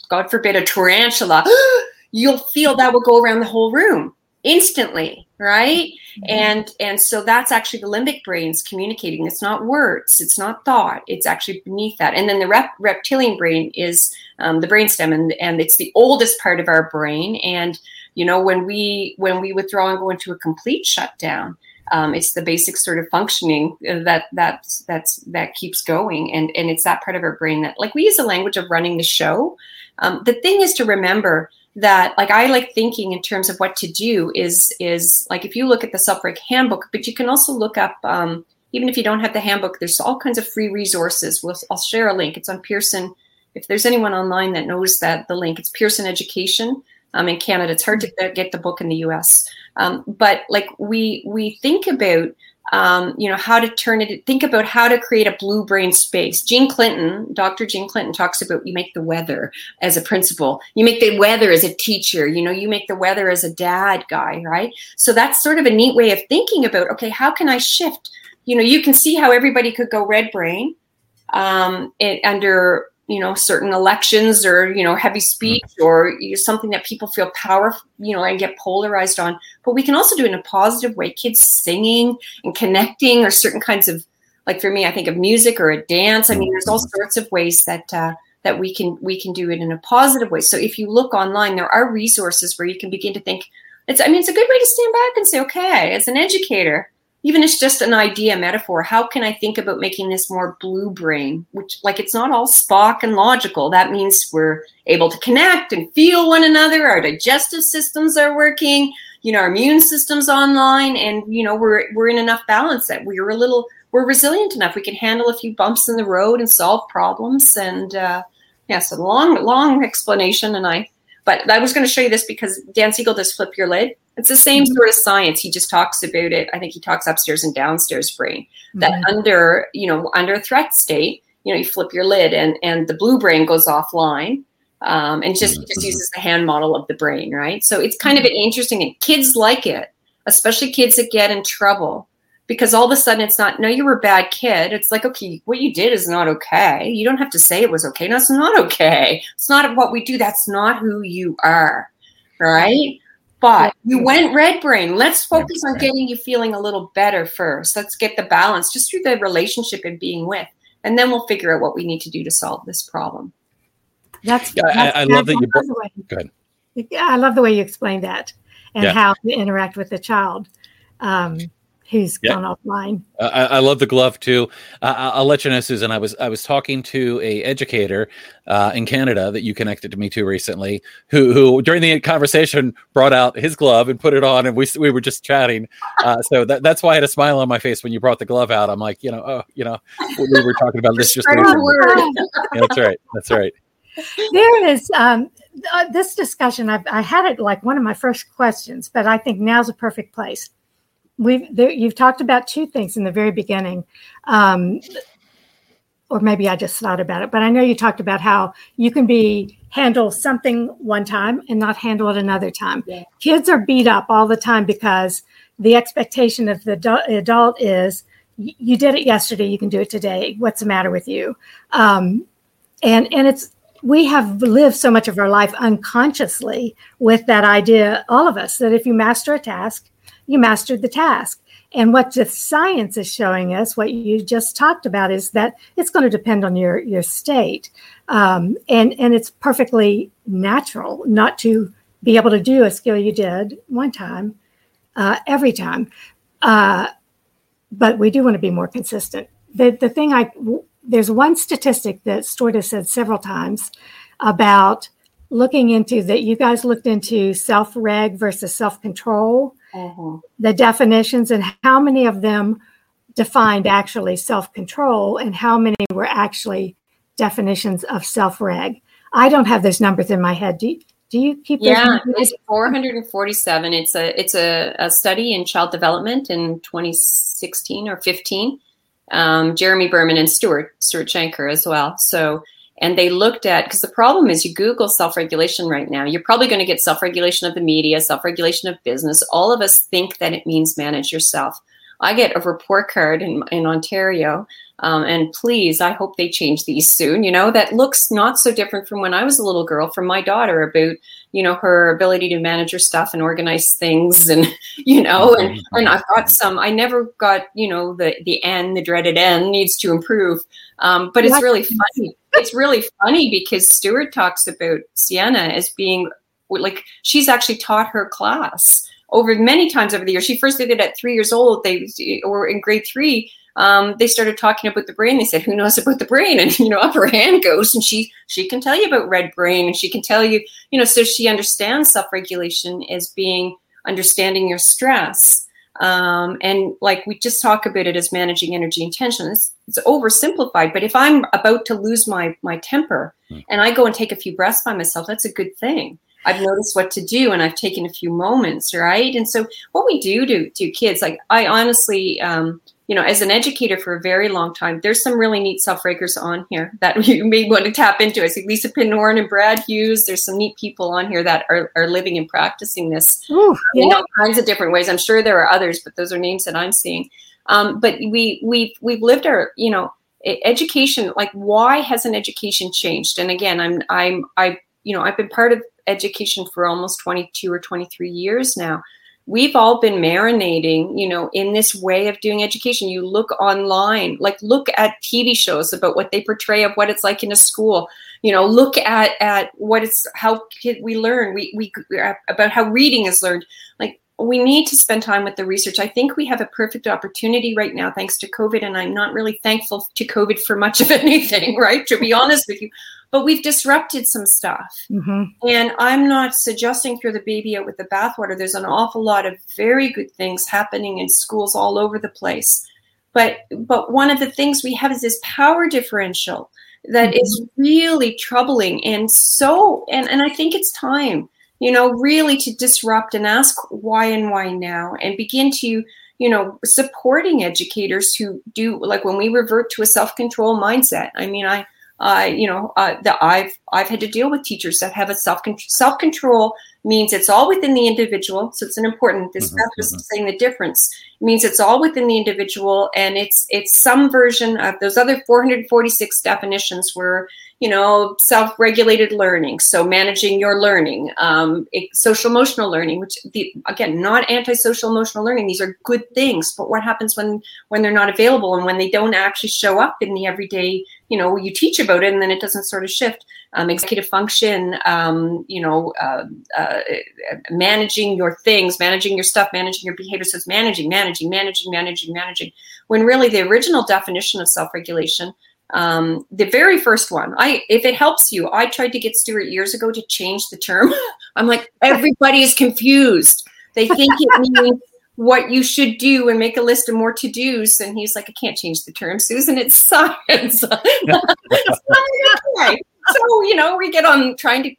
god forbid a tarantula you'll feel that will go around the whole room instantly right? Mm-hmm. and and so that's actually the limbic brain's communicating. It's not words. It's not thought. It's actually beneath that. And then the rep- reptilian brain is um, the brainstem and and it's the oldest part of our brain. And you know when we when we withdraw and go into a complete shutdown um, it's the basic sort of functioning that that's that's that keeps going. And and it's that part of our brain that like we use the language of running the show. Um, the thing is to remember that like i like thinking in terms of what to do is is like if you look at the self-reg handbook but you can also look up um, even if you don't have the handbook there's all kinds of free resources. We'll, i'll share a link. It's on pearson. If there's anyone online that knows that the link it's pearson education um, in canada. It's hard to get the book in the us um, but like we we think about um, you know, how to turn it, think about how to create a blue brain space. Jean Clinton, Dr. Jean Clinton talks about you make the weather as a principal, you make the weather as a teacher, you know, you make the weather as a dad guy, right? So that's sort of a neat way of thinking about, okay, how can I shift? You know, you can see how everybody could go red brain um, it, under you know certain elections or you know heavy speech mm-hmm. or something that people feel powerful you know and get polarized on but we can also do it in a positive way kids singing and connecting or certain kinds of like for me i think of music or a dance i mean there's all mm-hmm. sorts of ways that uh, that we can we can do it in a positive way so if you look online there are resources where you can begin to think it's i mean it's a good way to stand back and say okay as an educator even it's just an idea metaphor how can i think about making this more blue brain which like it's not all spock and logical. That means we're able to connect and feel one another. Our digestive systems are working. You know our immune system's online and you know we're we're in enough balance that we're a little we're resilient enough. We can handle a few bumps in the road and solve problems and uh yeah so long long explanation and i but I was going to show you this because Dan Siegel does flip your lid. It's the same mm-hmm. sort of science. He just talks about it. I think he talks upstairs and downstairs brain. That mm-hmm. under, you know, under threat state, you know, you flip your lid and and the blue brain goes offline. Um, and just mm-hmm. just uses the hand model of the brain, right? So it's kind of interesting and kids like it, especially kids that get in trouble because all of a sudden it's not no you were a bad kid it's like okay what you did is not okay you don't have to say it was okay no it's not okay it's not what we do that's not who you are right but you went red brain. Let's focus on getting you feeling a little better first. Let's get the balance just through the relationship and being with and then we'll figure out what we need to do to solve this problem. That's, yeah, that's I, I love that you love the way, go ahead. Yeah, I love the way you explained that and Yeah. how to interact with the child. Um, who's Yeah. gone offline. I, I love the glove too. Uh, I- I'll let you know, Susan. I was I was talking to a educator uh, in Canada that you connected to me to recently, who who during the conversation brought out his glove and put it on, and we we were just chatting. Uh, so that, that's why I had a smile on my face when you brought the glove out. I'm like, you know, oh, you know, we we were talking about this just. Spread recently. the word. Yeah, that's right. That's right. there is um, uh, this discussion. I've, I had it like one of my first questions, but I think now's a perfect place. We've there, you've talked about two things in the very beginning, um, or maybe I just thought about it. But I know you talked about how you can be handle something one time and not handle it another time. Yeah. Kids are beat up all the time because the expectation of the adult is you did it yesterday, you can do it today. What's the matter with you? Um, and and it's we have lived so much of our life unconsciously with that idea all of us that if you master a task you mastered the task. And what the science is showing us what you just talked about is that it's going to depend on your your state. Um, and and it's perfectly natural not to be able to do a skill you did one time uh, every time. Uh, but we do want to be more consistent. The, the thing i there's one statistic that Stuart said several times about looking into that you guys looked into self-reg versus self-control Mhm. the definitions and how many of them defined actually self-control and how many were actually definitions of self-reg i don't have those numbers in my head do you, do you keep Yeah, it's 447. It's a it's a, a study in child development in 2016 or 15. Um, Jeremy Burman and Stuart Stuart Shanker as well. So and they looked at because the problem is you Google self regulation right now. You're probably going to get self regulation of the media, self regulation of business. All of us think that it means manage yourself. I get a report card in in Ontario um, and please, I hope they change these soon. You know, that looks not so different from when I was a little girl, from my daughter about, you know, her ability to manage her stuff and organize things and, you know, and, and I've got some, I never got, you know, the, the N, the dreaded N needs to improve. Um, but it's really funny. It's really funny because Stuart talks about Sienna as being like, she's actually taught her class over many times over the years. She first did it at three years old. They or in grade three um, they started talking about the brain. They said, "Who knows about the brain?" And you know, up her hand goes, and she she can tell you about red brain, and she can tell you, you know, so she understands self regulation as being understanding your stress. Um, and like we just talk about it as managing energy and tension. It's, it's oversimplified, but if I'm about to lose my my temper Mm. and I go and take a few breaths by myself, that's a good thing. I've noticed what to do and I've taken a few moments, right? And so what we do to to kids, like I honestly, um, you know, as an educator for a very long time, there's some really neat self-rakers on here that you may want to tap into. I see Lisa Pinorn and Brad Hughes. There's some neat people on here that are, are living and practicing this Ooh, in yeah. all kinds of different ways. I'm sure there are others, but those are names that I'm seeing. Um, but we we've we've lived our you know education. Like, why hasn't education changed? And again, I'm I'm I you know I've been part of education for almost 22 or 23 years now. We've all been marinating, you know, in this way of doing education. You look online, like look at TV shows about what they portray of what it's like in a school. You know look at at what it's how we learn. We we uh, about how reading is learned. Like we need to spend time with the research. I think we have a perfect opportunity right now thanks to covid and i'm not really thankful to covid for much of anything right? To be honest with you but we've disrupted some stuff hmm and I'm not suggesting throw the baby out with the bathwater. There's an awful lot of very good things happening in schools all over the place. But but one of the things we have is this power differential that is really troubling and so and, and I think it's time, you know, really to disrupt and ask why and why now and begin to you know supporting educators who do like when we revert to a self-control mindset i mean i uh, you know, uh, that I've I've had to deal with teachers that have a self self control means it's all within the individual. So it's an important. This mm-hmm, mm-hmm. saying the difference it means it's all within the individual, and it's it's some version of those other 446 definitions were you know self-regulated learning. So managing your learning um, social emotional learning which the, again not anti-social emotional learning. These are good things but what happens when when they're not available and when they don't actually show up in the everyday you know you teach about it and then it doesn't sort of shift. Um, executive function um, you know uh, uh, managing your things managing your stuff managing your behavior. So it's managing managing managing managing managing. When really the original definition of self-regulation um, the very first one, I if it helps you, I tried to get Stuart years ago to change the term. I'm like, everybody is confused. They think it means what you should do and make a list of more to-dos. And he's like, I can't change the term, Susan. It's science. so, you know, we get on trying to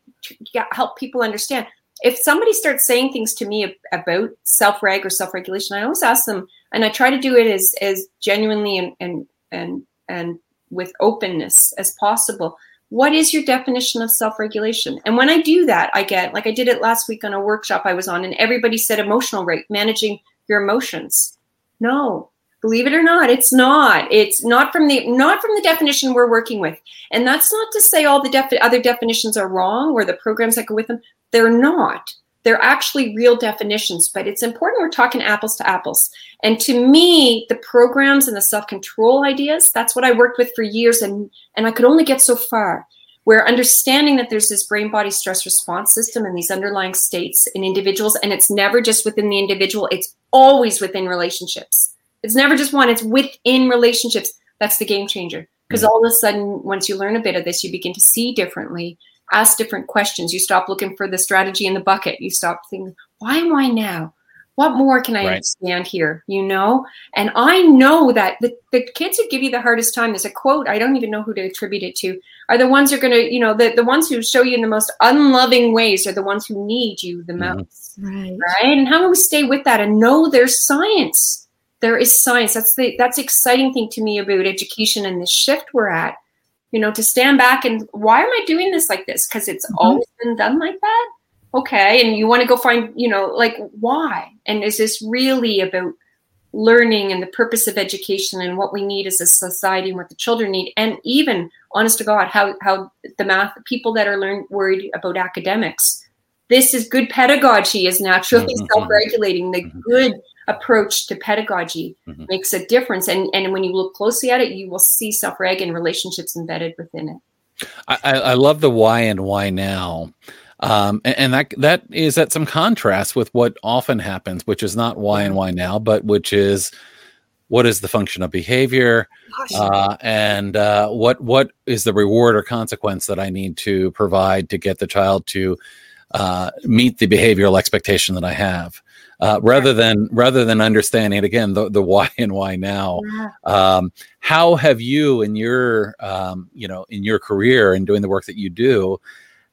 help people understand. If somebody starts saying things to me about self-reg or self-regulation, I always ask them, and I try to do it as as genuinely and and and and with openness as possible. What is your definition of self-regulation? And when i do that i get like i did it last week on a workshop i was on and everybody said emotional rate managing your emotions. No. Believe it or not it's not. It's not from the not from the definition we're working with. And that's not to say all the def- other definitions are wrong or the programs that go with them. They're not they're actually real definitions, but it's important we're talking apples to apples. And to me, the programs and the self control ideas, that's what I worked with for years. And, and I could only get so far where understanding that there's this brain body stress response system and these underlying states in individuals, and it's never just within the individual, it's always within relationships. It's never just one, it's within relationships. That's the game changer. Because mm. all of a sudden, once you learn a bit of this, you begin to see differently ask different questions. You stop looking for the strategy in the bucket. You stop thinking, why am I now? What more can I right. understand here? You know? And I know that the, the kids who give you the hardest time, there's a quote, I don't even know who to attribute it to, are the ones who are going to, you know, the, the ones who show you in the most unloving ways are the ones who need you the mm-hmm. most. Right. Right. And how do we stay with that and know there's science? There is science. That's the that's the exciting thing to me about education and the shift we're at you know to stand back and why am i doing this like this because it's mm-hmm. always been done like that okay and you want to go find you know like why and is this really about learning and the purpose of education and what we need as a society and what the children need and even honest to god how how the math people that are learn worried about academics this is good pedagogy is naturally mm-hmm. self-regulating the mm-hmm. good approach to pedagogy mm-hmm. makes a difference. And, and when you look closely at it, you will see self reg and relationships embedded within it. I, I love the why and why now. Um, and, and, that that is at some contrast with what often happens, which is not why and why now, but which is what is the function of behavior, uh, and uh, what what is the reward or consequence that I need to provide to get the child to uh, meet the behavioral expectation that I have uh, rather than rather than understanding again the, the why and why now um, how have you in your um, you know in your career and doing the work that you do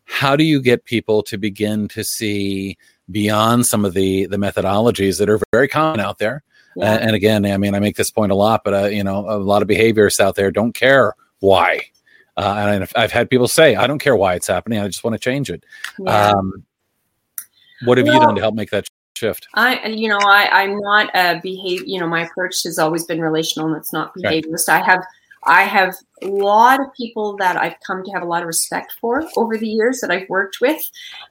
how do you get people to begin to see beyond some of the the methodologies that are very common out there? Yeah. and, and, again i mean i make this point a lot but uh, you know a lot of behaviorists out there don't care why. Uh, and I've, I've, had people say i don't care why it's happening i just want to change it. Yeah. um, what have well, you done to help make that shift? I, you know, I, I'm not a behave. You know, my approach has always been relational, and it's not behaviorist. I have, I have a lot of people that I've come to have a lot of respect for over the years that I've worked with,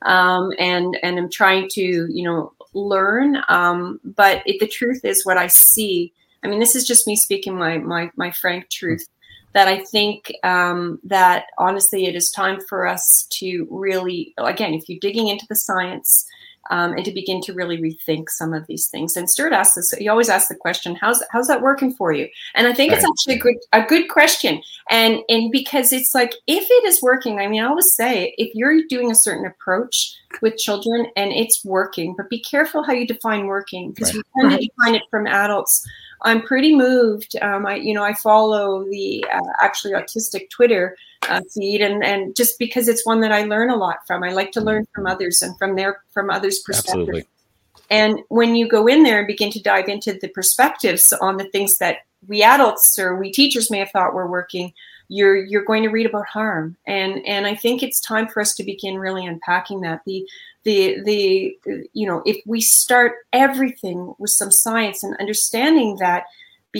um, and and I'm trying to, you know, learn. Um, but it, the truth is, what I see. I mean, this is just me speaking my my my frank truth. That I think um, that honestly, it is time for us to really, again, if you're digging into the science, um, and to begin to really rethink some of these things. And Stuart asks this, he always asks the question, how's, how's that working for you? And I think right. it's actually a good, a good question. And, and because it's like, if it is working, I mean, I always say, if you're doing a certain approach with children and it's working, but be careful how you define working because right. we tend right. to define it from adults. I'm pretty moved. Um, I, you know, I follow the uh, actually autistic Twitter uh, feed, and and just because it's one that I learn a lot from. I like to learn from others and from their from others' perspectives. Absolutely. And when you go in there and begin to dive into the perspectives on the things that we adults or we teachers may have thought were working, you're you're going to read about harm and and i think it's time for us to begin really unpacking that the the the you know if we start everything with some science and understanding that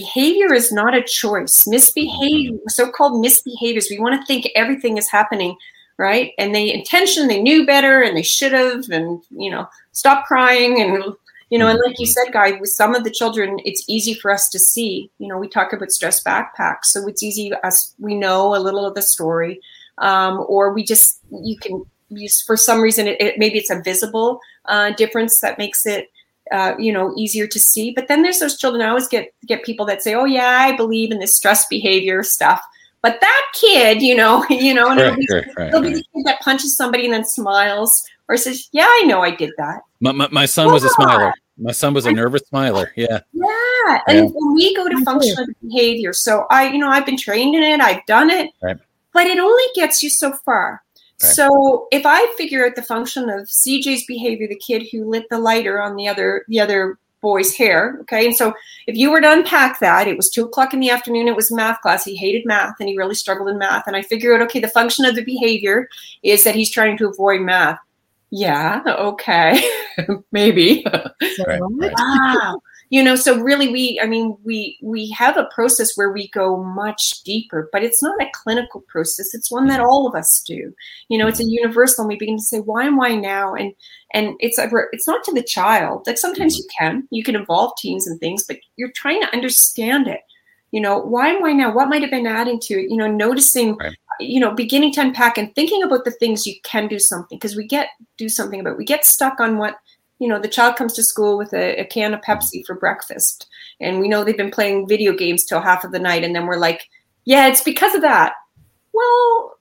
behavior is not a choice. Misbehavior so-called misbehaviors we want to think everything is happening right? And they intention they knew better and they should have and you know stop crying and you know and like you mm-hmm. said guy with some of the children it's easy for us to see you know we talk about stress backpacks so it's easy us we know a little of the story um, or we just you can use for some reason it, it maybe it's a visible uh, difference that makes it uh, you know easier to see but then there's those children i always get get people that say oh yeah i believe in this stress behavior stuff but that kid you know you know and right, it'll, be, right, right, it'll be the kid that punches somebody and then smiles or says, "Yeah, I know I did that." My, my, my son was a smiler. My son was a nervous smiler. Yeah. Yeah, and yeah. when we go to functional behavior, so I, you know, I've been trained in it. I've done it, right. but it only gets you so far. Right. So if I figure out the function of CJ's behavior, the kid who lit the lighter on the other the other boy's hair, okay, and so if you were to unpack that, it was two o'clock in the afternoon. It was math class. He hated math and he really struggled in math. And I figure out, okay, the function of the behavior is that he's trying to avoid math yeah okay maybe right, right. wow you know so really we i mean we we have a process where we go much deeper but it's not a clinical process. It's one that mm-hmm. all of us do. You know it's a mm-hmm. universal and we begin to say why and why now? And and it's it's not to the child. Like sometimes mm-hmm. you can you can involve teams and things but you're trying to understand it. You know why and why now? What might have been adding to it? You know noticing right. you know beginning to unpack and thinking about the things you can do something because we get do something about we get stuck on what you know the child comes to school with a, a, can of pepsi for breakfast. And we know they've been playing video games till half of the night. And then we're like yeah it's because of that. Well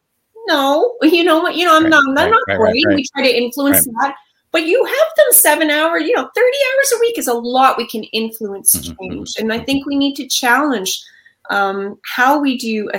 no. You know what? You know i'm right, not i'm right, not right, great we try to influence that. But you have them seven hours you know 30 hours a week is a lot we can influence mm-hmm, mm-hmm change. Mm-hmm. and i think we need to challenge um, how we do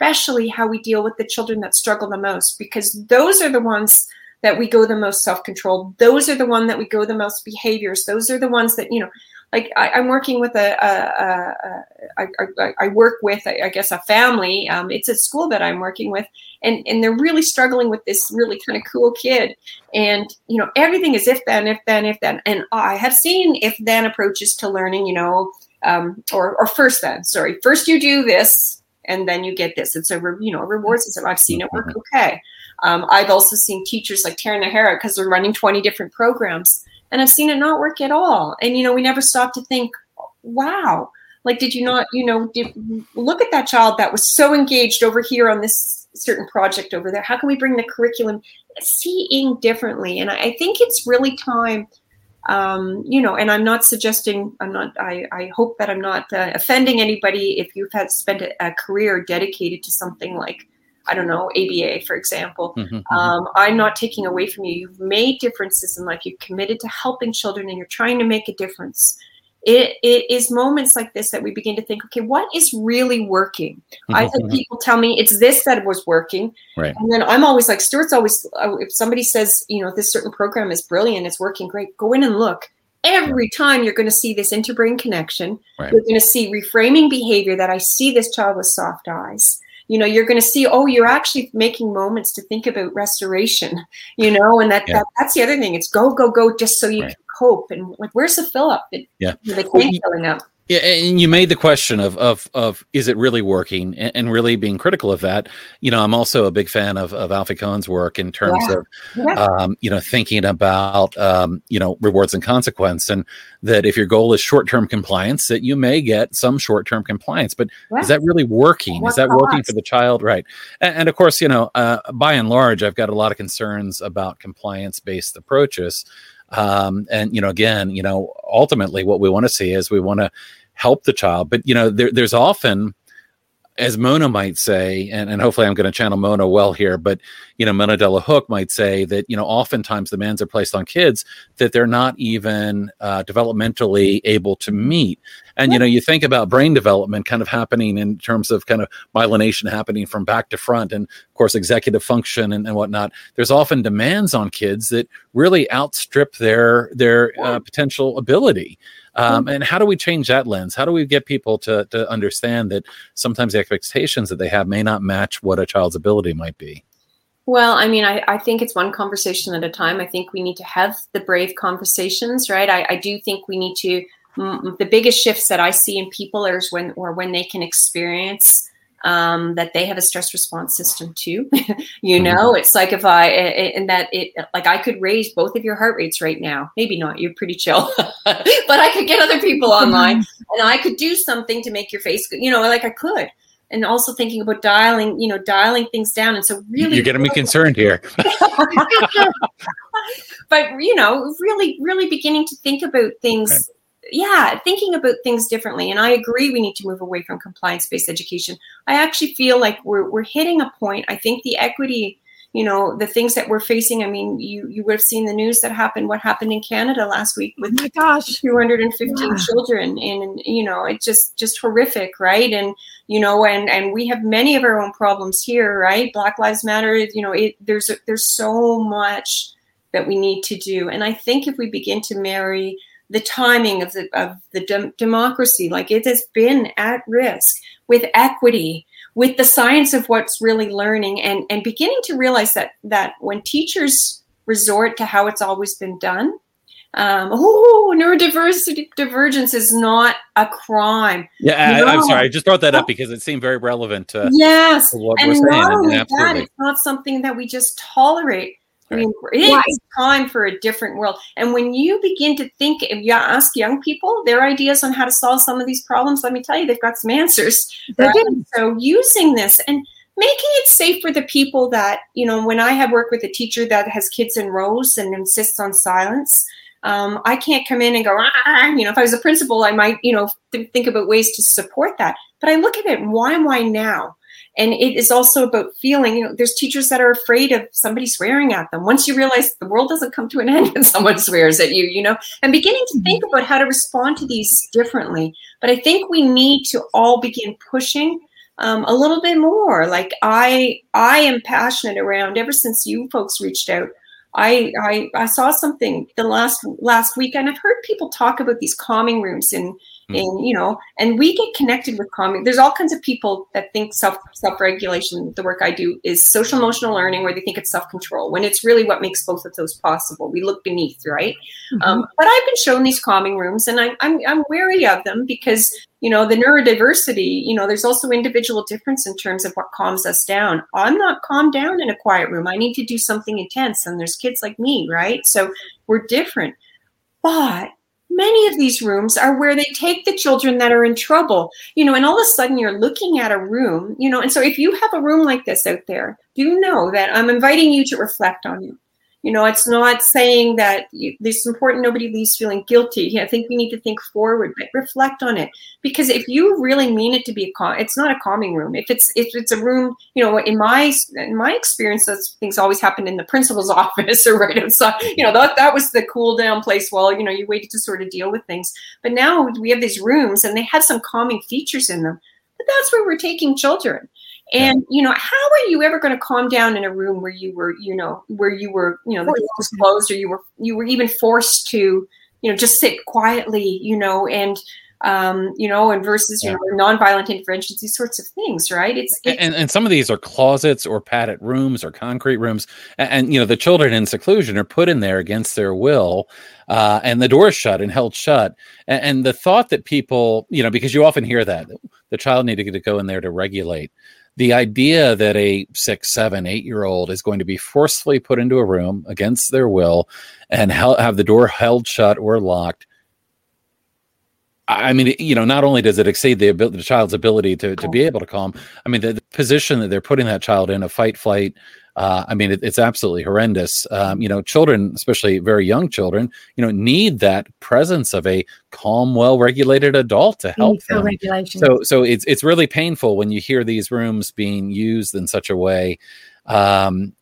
especially how we deal with the children that struggle the most, because those are the ones that we go the most self-controlled. Those are the one that we go the most behaviors. Those are the ones that, you know, like I, am working with a, a, a, a I, I work with, I guess, a family. Um, it's a school that I'm working with, and and they're really struggling with this really kind of cool kid. And you know, everything is if then, if then, if then. And I have seen if then approaches to learning. You know, um, or or first then. Sorry, first you do this, and then you get this. It's a you know a reward system. I've seen it work mm-hmm. okay. Um, I've also seen teachers like Taryn Nahara because they're running 20 different programs, and I've seen it not work at all. And you know, we never stop to think, wow, like did you not, you know, did, look at that child that was so engaged over here on this certain project over there. How can we bring the curriculum seeing differently? And I think it's really time um, you know, and I'm not suggesting, I'm not, I, I hope that I'm not uh, offending anybody if you've had spent a, a, career dedicated to something like, I don't know, ABA, for example. Mm-hmm, mm-hmm. um, I'm not taking away from you. You've made differences in life. You've committed to helping children and you're trying to make a difference it, it is moments like this that we begin to think, okay, what is really working? I've had people tell me it's this that was working. Right. And then I'm always like, Stuart's always, uh, if somebody says, you know, this certain program is brilliant, it's working great, go in and look. Every time you're going to see this interbrain connection, right. you're going to see reframing behavior that I see this child with soft eyes you know you're going to see oh you're actually making moments to think about restoration you know and that, yeah. that that's the other thing. It's go go go just so you right. can cope. And like where's the fill up yeah. the tank filling up yeah, and you made the question of of of is it really working, and, and, really being critical of that. You know, I'm also a big fan of of Alfie Kohn's work in terms yeah. of, yeah. Um, you know, thinking about um, you know rewards and consequence, and that if your goal is short term compliance, that you may get some short term compliance, but yeah. is that really working? Is that working for the child? Right, and, and of course, you know, uh, by and large, I've got a lot of concerns about compliance based approaches. Um, and you know, again, you know, ultimately, what we want to see is we want to help the child. But you know, there, there's often, as Mona might say, and, and hopefully I'm going to channel Mona well here, but you know, Mona Hook might say that you know, oftentimes the demands are placed on kids that they're not even uh, developmentally able to meet, And, you know, you think about brain development kind of happening in terms of kind of myelination happening from back to front and, of course, executive function and, and whatnot. There's often demands on kids that really outstrip their, their uh, potential ability. Um, and how do we change that lens? How do we get people to, to understand that sometimes the expectations that they have may not match what a child's ability might be? Well, I mean, I, I think it's one conversation at a time. I think we need to have the brave conversations, right? I, I do think we need to. Mm, the biggest shifts that I see in people is when or when they can experience um, that they have a stress response system too. you mm-hmm. know, it's like if I and that it like I could raise both of your heart rates right now. Maybe not. You're pretty chill, but I could get other people online and I could do something to make your face. You know, like I could and also thinking about dialing, you know, dialing things down. And so really You're getting me concerned here. but you know, really, really beginning to think about things. Okay. Yeah, thinking about things differently. And I agree we need to move away from compliance based education. I actually feel like we're we're hitting a point. I think the equity you know the things that we're facing i mean you you would have seen the news that happened what happened in canada last week oh with oh my gosh 215 yeah. children and you know it's just just horrific right and you know and and we have many of our own problems here right black lives matter you know it there's there's so much that we need to do and i think if we begin to marry the timing of the of the de- democracy like it has been at risk with equity with the science of what's really learning and, and beginning to realize that that when teachers resort to how it's always been done, um, oh, neurodiversity divergence is not a crime. Yeah, no. I, am sorry. I just brought that up because it seemed very relevant to yes, to what and we're saying. Only that, it's not something that we just tolerate. I mean, it's right. time for a different world. And when you begin to think, if you ask young people their ideas on how to solve some of these problems, let me tell you, they've got some answers. Right? So using this and making it safe for the people that, you know, when I have worked with a teacher that has kids in rows and insists on silence, um, I can't come in and go, ah, you know, if I was a principal, I might, you know, th- think about ways to support that. But I look at it, why am I now? And it is also about feeling you know there's teachers that are afraid of somebody swearing at them. Once you realize the world doesn't come to an end when someone swears at you you know and beginning to think about how to respond to these differently. But i think we need to all begin pushing um, a little bit more. Like i i am passionate around ever since you folks reached out I, I I saw something the last last week, and I've heard people talk about these calming rooms in mm. and you know and we get connected with calming there's all kinds of people that think self self-regulation the work i do is social emotional learning where they think it's self-control when it's really what makes both of those possible. We look beneath right? Mm-hmm. um, but i've been shown these calming rooms and I'm, I'm i'm wary of them because you know the neurodiversity you know there's also individual difference in terms of what calms us down. I'm not calmed down in a quiet room. I need to do something intense and there's kids like me right? So we're different. But many of these rooms are where they take the children that are in trouble you know and all of a sudden you're looking at a room you know and so if you have a room like this out there do you know that i'm inviting you to reflect on it you know, it's not saying that you, it's important nobody leaves feeling guilty. I think we need to think forward, but reflect on it. Because if you really mean it to be a calm, it's not a calming room. If it's if it's a room, you know, in my in my experience, those things always happen in the principal's office or right outside. You know, that that was the cool down place while you know you waited to sort of deal with things. But now we have these rooms, and they have some calming features in them. But that's where we're taking children. And you know, how are you ever going to calm down in a room where you were, you know, where you were, you know, the door was closed, or you were you were even forced to, you know, just sit quietly, you know, and um, you know, and versus yeah. you know, nonviolent interventions, these sorts of things, right? It's, it's, and and some of these are closets or padded rooms or concrete rooms, and, and, you know, the children in seclusion are put in there against their will, uh, and the door is shut and held shut, and, and the thought that people, you know, because you often hear that the child needed to go in there to regulate the idea that a six, seven, eight year old is going to be forcefully put into a room against their will and have the door held shut or locked. I mean, you know, not only does it exceed the, ability, the child's ability to, to be able to calm, I mean, the, the position that they're putting that child in a fight, flight, uh, I mean, it, it's absolutely horrendous. Um, you know, children, especially very young children, you know, need that presence of a calm, well-regulated adult to help them. So, so it's it's really painful when you hear these rooms being used in such a way. Um,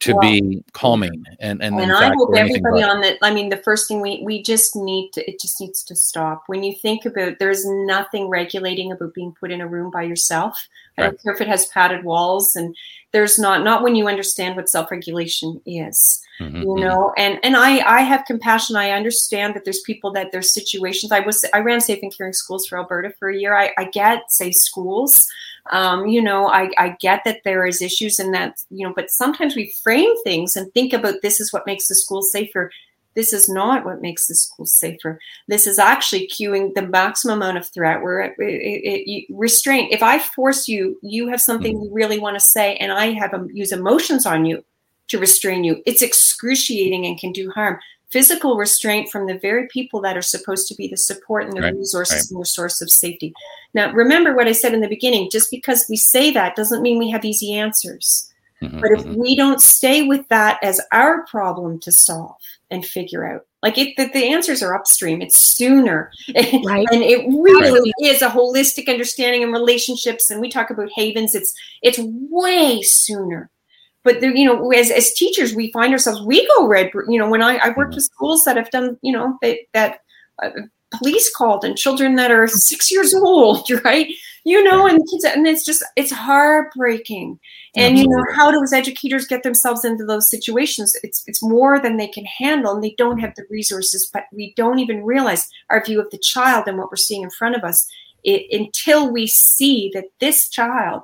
to be calming and and, and I hope everybody but. on that I mean the first thing we we just need to it just needs to stop when you think about there's nothing regulating about being put in a room by yourself I don't care if it has padded walls and there's not not when you understand what self-regulation is mm-hmm. you mm-hmm. know? And and I I have compassion. I understand that there's people that there's situations. I was I ran safe and caring schools for Alberta for a year. I, I get safe schools. Um, you know I, I get that there is issues and that you know but sometimes we frame things and think about this is what makes the school safer this is not what makes the school safer. This is actually cueing the maximum amount of threat where it, it, it, restraint. If I force you, you have something you really want to say, and I have um, use emotions on you to restrain you. It's excruciating and can do harm. Physical restraint from the very people that are supposed to be the support and the right. resources right. and the source of safety. Now, remember what I said in the beginning. Just because we say that doesn't mean we have easy answers. Mm-hmm. But if mm-hmm. we don't stay with that as our problem to solve, and figure out. Like it, the, the answers are upstream. It's sooner, right. and it really right. is a holistic understanding in relationships. And we talk about havens. It's it's way sooner. But there, you know, as as teachers, we find ourselves we go red. You know, when I I worked mm-hmm. with schools that have done, you know, that that uh, police called and children that are six years old, right? You know, and kids, and it's just it's heartbreaking. And you know, how do as educators get themselves into those situations? It's it's more than they can handle, and they don't have the resources. But we don't even realize our view of the child and what we're seeing in front of us it, until we see that this child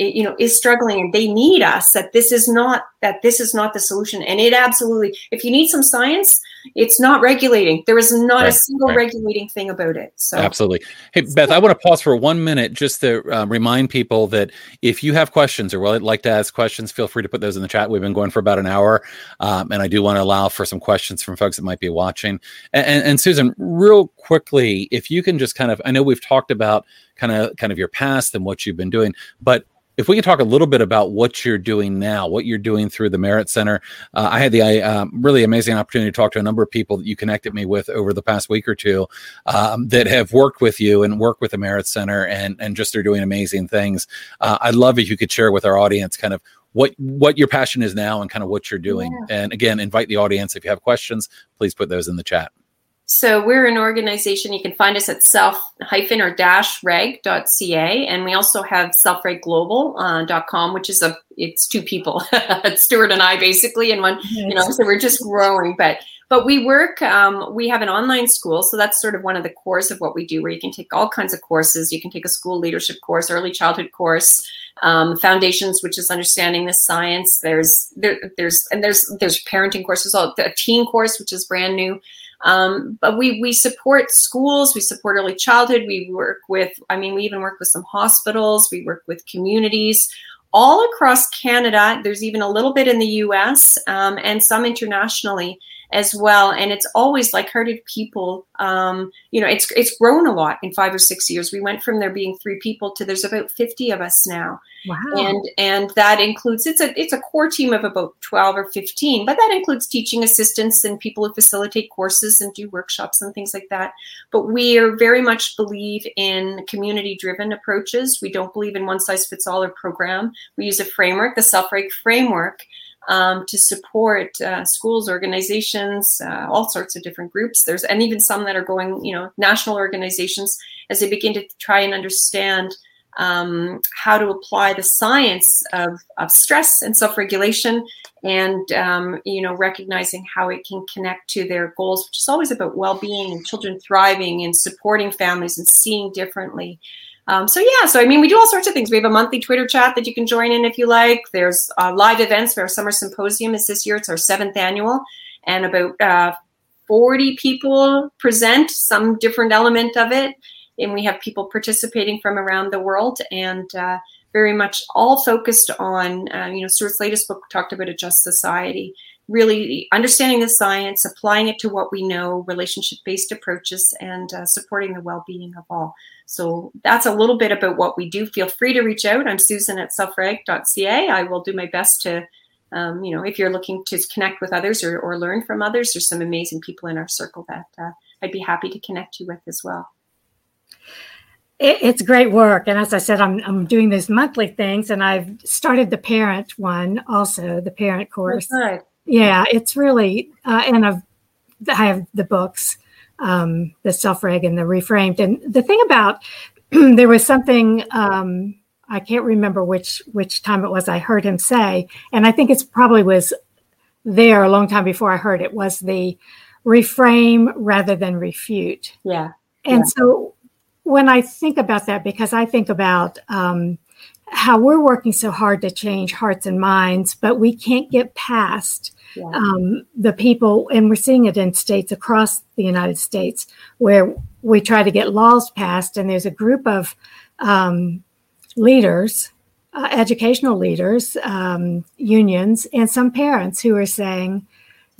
you know is struggling and they need us that this is not that this is not the solution. And it absolutely if you need some science it's not regulating. There is not right, a single right. regulating thing about it. So absolutely. Hey beth i want to pause for one minute just to uh, remind people that if you have questions or would like to ask questions feel free to put those in the chat. We've been going for about an hour um, and i do want to allow for some questions from folks that might be watching. And, and, and susan real quickly if you can just kind of i know we've talked about kind of kind of your past and what you've been doing but if we can talk a little bit about what you're doing now, what you're doing through the MEHRIT Center. Uh, I had the uh, really amazing opportunity to talk to a number of people that you connected me with over the past week or two um, that have worked with you and work with the MEHRIT Center and and just are doing amazing things. Uh, I'd love if you could share with our audience kind of what what your passion is now and kind of what you're doing. Yeah. And again, invite the audience if you have questions, please put those in the chat. So we're an organization. You can find us at self hyphen or dash reg.ca. And we also have selfregglobal.com, uh, which is a, it's two people, Stuart and I basically, and one, you know, so we're just growing, but, but we work, um, we have an online school. So that's sort of one of the cores of what we do, where you can take all kinds of courses. You can take a school leadership course, early childhood course, um, foundations, which is understanding the science. There's, there, there's, and there's, there's parenting courses, all a teen course, which is brand new. Um, but we we support schools, we support early childhood. We work with, I mean, we even work with some hospitals. We work with communities all across Canada. There's even a little bit in the U.S. Um, and some internationally as well. And it's always like-hearted people. Um, you know, it's it's grown a lot in five or six years. We went from there being three people to there's about 50 of us now. Wow. And and that includes it's a it's a core team of about 12 or 15, but that includes teaching assistants and people who facilitate courses and do workshops and things like that. But we are very much believe in community driven approaches. We don't believe in one size fits all or program. We use a framework, the self-reg framework, um, to support uh, schools, organizations, uh, all sorts of different groups. There's and even some that are going, you know, national organizations as they begin to try and understand um, how to apply the science of, of stress and self-regulation and um, you know recognizing how it can connect to their goals which is always about well-being and children thriving and supporting families and seeing differently um, so yeah, so I mean, we do all sorts of things. We have a monthly Twitter chat that you can join in if you like. There's uh, live events. Our summer symposium is this year. It's our seventh annual, and about uh, 40 people present some different element of it, and we have people participating from around the world and. Uh, very much all focused on, uh, you know, Stuart's latest book talked about a just society, really understanding the science, applying it to what we know, relationship based approaches, and uh, supporting the well being of all. So that's a little bit about what we do. Feel free to reach out. I'm Susan at selfreg.ca. I will do my best to, um, you know, if you're looking to connect with others or, or learn from others, there's some amazing people in our circle that uh, I'd be happy to connect you with as well. it's great work. And as I said, I'm, I'm doing these monthly things and I've started the parent one also, the parent course. Yeah, it's really, uh, and I've, I have the books, um, the self reg and the reframed. And the thing about, there was something, um, I can't remember which which time it was I heard him say, and I think it's probably was there a long time before I heard it was the reframe rather than refute. Yeah. And yeah. so when I think about that, because I think about um, how we're working so hard to change hearts and minds, but we can't get past yeah. um, the people, and we're seeing it in states across the United States where we try to get laws passed, and there's a group of um, leaders, uh, educational leaders, um, unions, and some parents who are saying,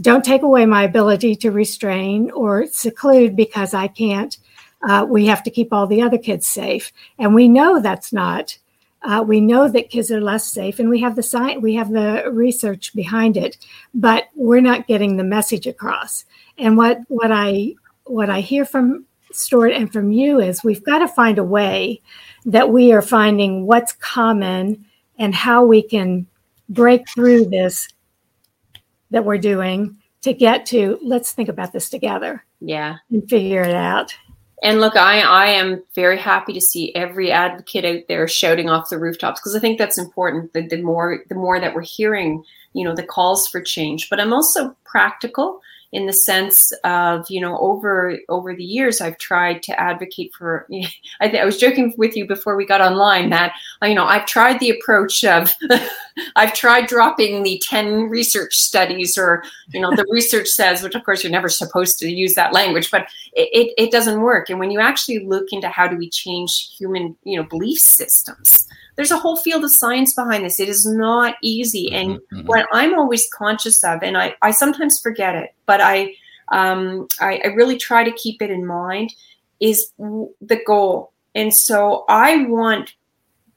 don't take away my ability to restrain or seclude because I can't. Uh, we have to keep all the other kids safe. And we know that's not. Uh, we know that kids are less safe, and we have the science, we have the research behind it, but we're not getting the message across. And what what I what I hear from Stuart and from you is we've got to find a way that we are finding what's common and how we can break through this that we're doing to get to let's think about this together yeah and figure it out and look i i am very happy to see every advocate out there shouting off the rooftops because i think that's important the, the more the more that we're hearing you know the calls for change. But i'm also practical in the sense of you know over over the years I've tried to advocate for. I, th- I was joking with you before we got online that you know I've tried the approach of I've tried dropping the ten research studies or you know the research says, which of course you're never supposed to use that language, but it, it, it doesn't work. And when you actually look into how do we change human you know belief systems there's a whole field of science behind this. It is not easy. And mm-hmm. mm-hmm. what I'm always conscious of, and I, I sometimes forget it, but I, um, I, I really try to keep it in mind, is the goal. And so I want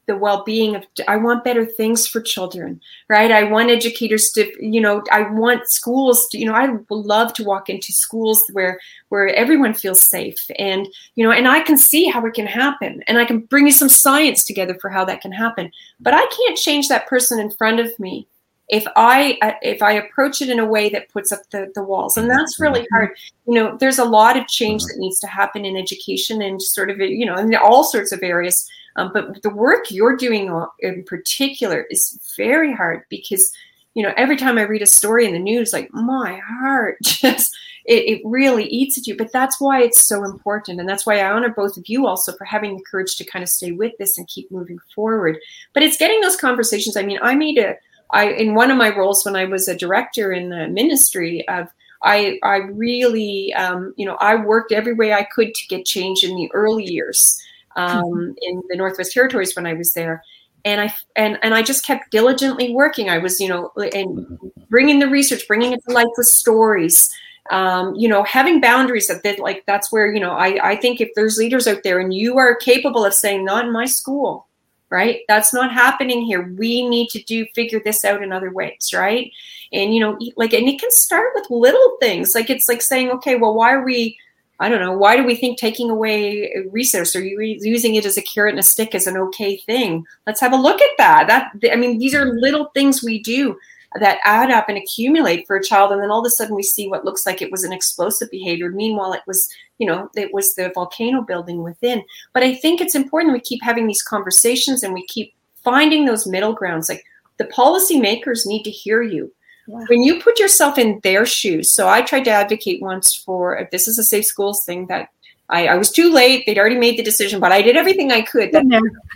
the well-being of i want better things for children right? I want educators to you know i want schools to you know i would love to walk into schools where where everyone feels safe and you know and i can see how it can happen and i can bring you some science together for how that can happen. But i can't change that person in front of me if i if i approach it in a way that puts up the, the walls. And that's really mm-hmm. hard. You know there's a lot of change that needs to happen in education and sort of you know in all sorts of areas um, but the work you're doing in particular is very hard because, you know, every time I read a story in the news, like my heart just, it, it really eats at you. But that's why it's so important. And that's why I honor both of you also for having the courage to kind of stay with this and keep moving forward. But it's getting those conversations. I mean, I made a, I, in one of my roles when I was a director in the ministry of, I, I really, um, you know, I worked every way I could to get change in the early years um, in the Northwest Territories when I was there. And I and and I just kept diligently working. I was, you know, and bringing the research, bringing it to life with stories. Um, you know, having boundaries that they like. That's where you know I I think if there's leaders out there and you are capable of saying, "Not in my school," right? That's not happening here. We need to do figure this out in other ways, right? And you know, like, and it can start with little things. Like it's like saying, okay, well, why are we I don't know. Why do we think taking away resource or using it as a carrot and a stick is an okay thing? Let's have a look at that. That I mean, these are little things we do that add up and accumulate for a child, and then all of a sudden we see what looks like it was an explosive behavior. Meanwhile, it was, you know, it was the volcano building within. But I think it's important we keep having these conversations and we keep finding those middle grounds. Like the policymakers need to hear you when you put yourself in their shoes, so I tried to advocate once for if this is a safe schools thing that I, I was too late. They'd already made the decision, but I did everything I could. That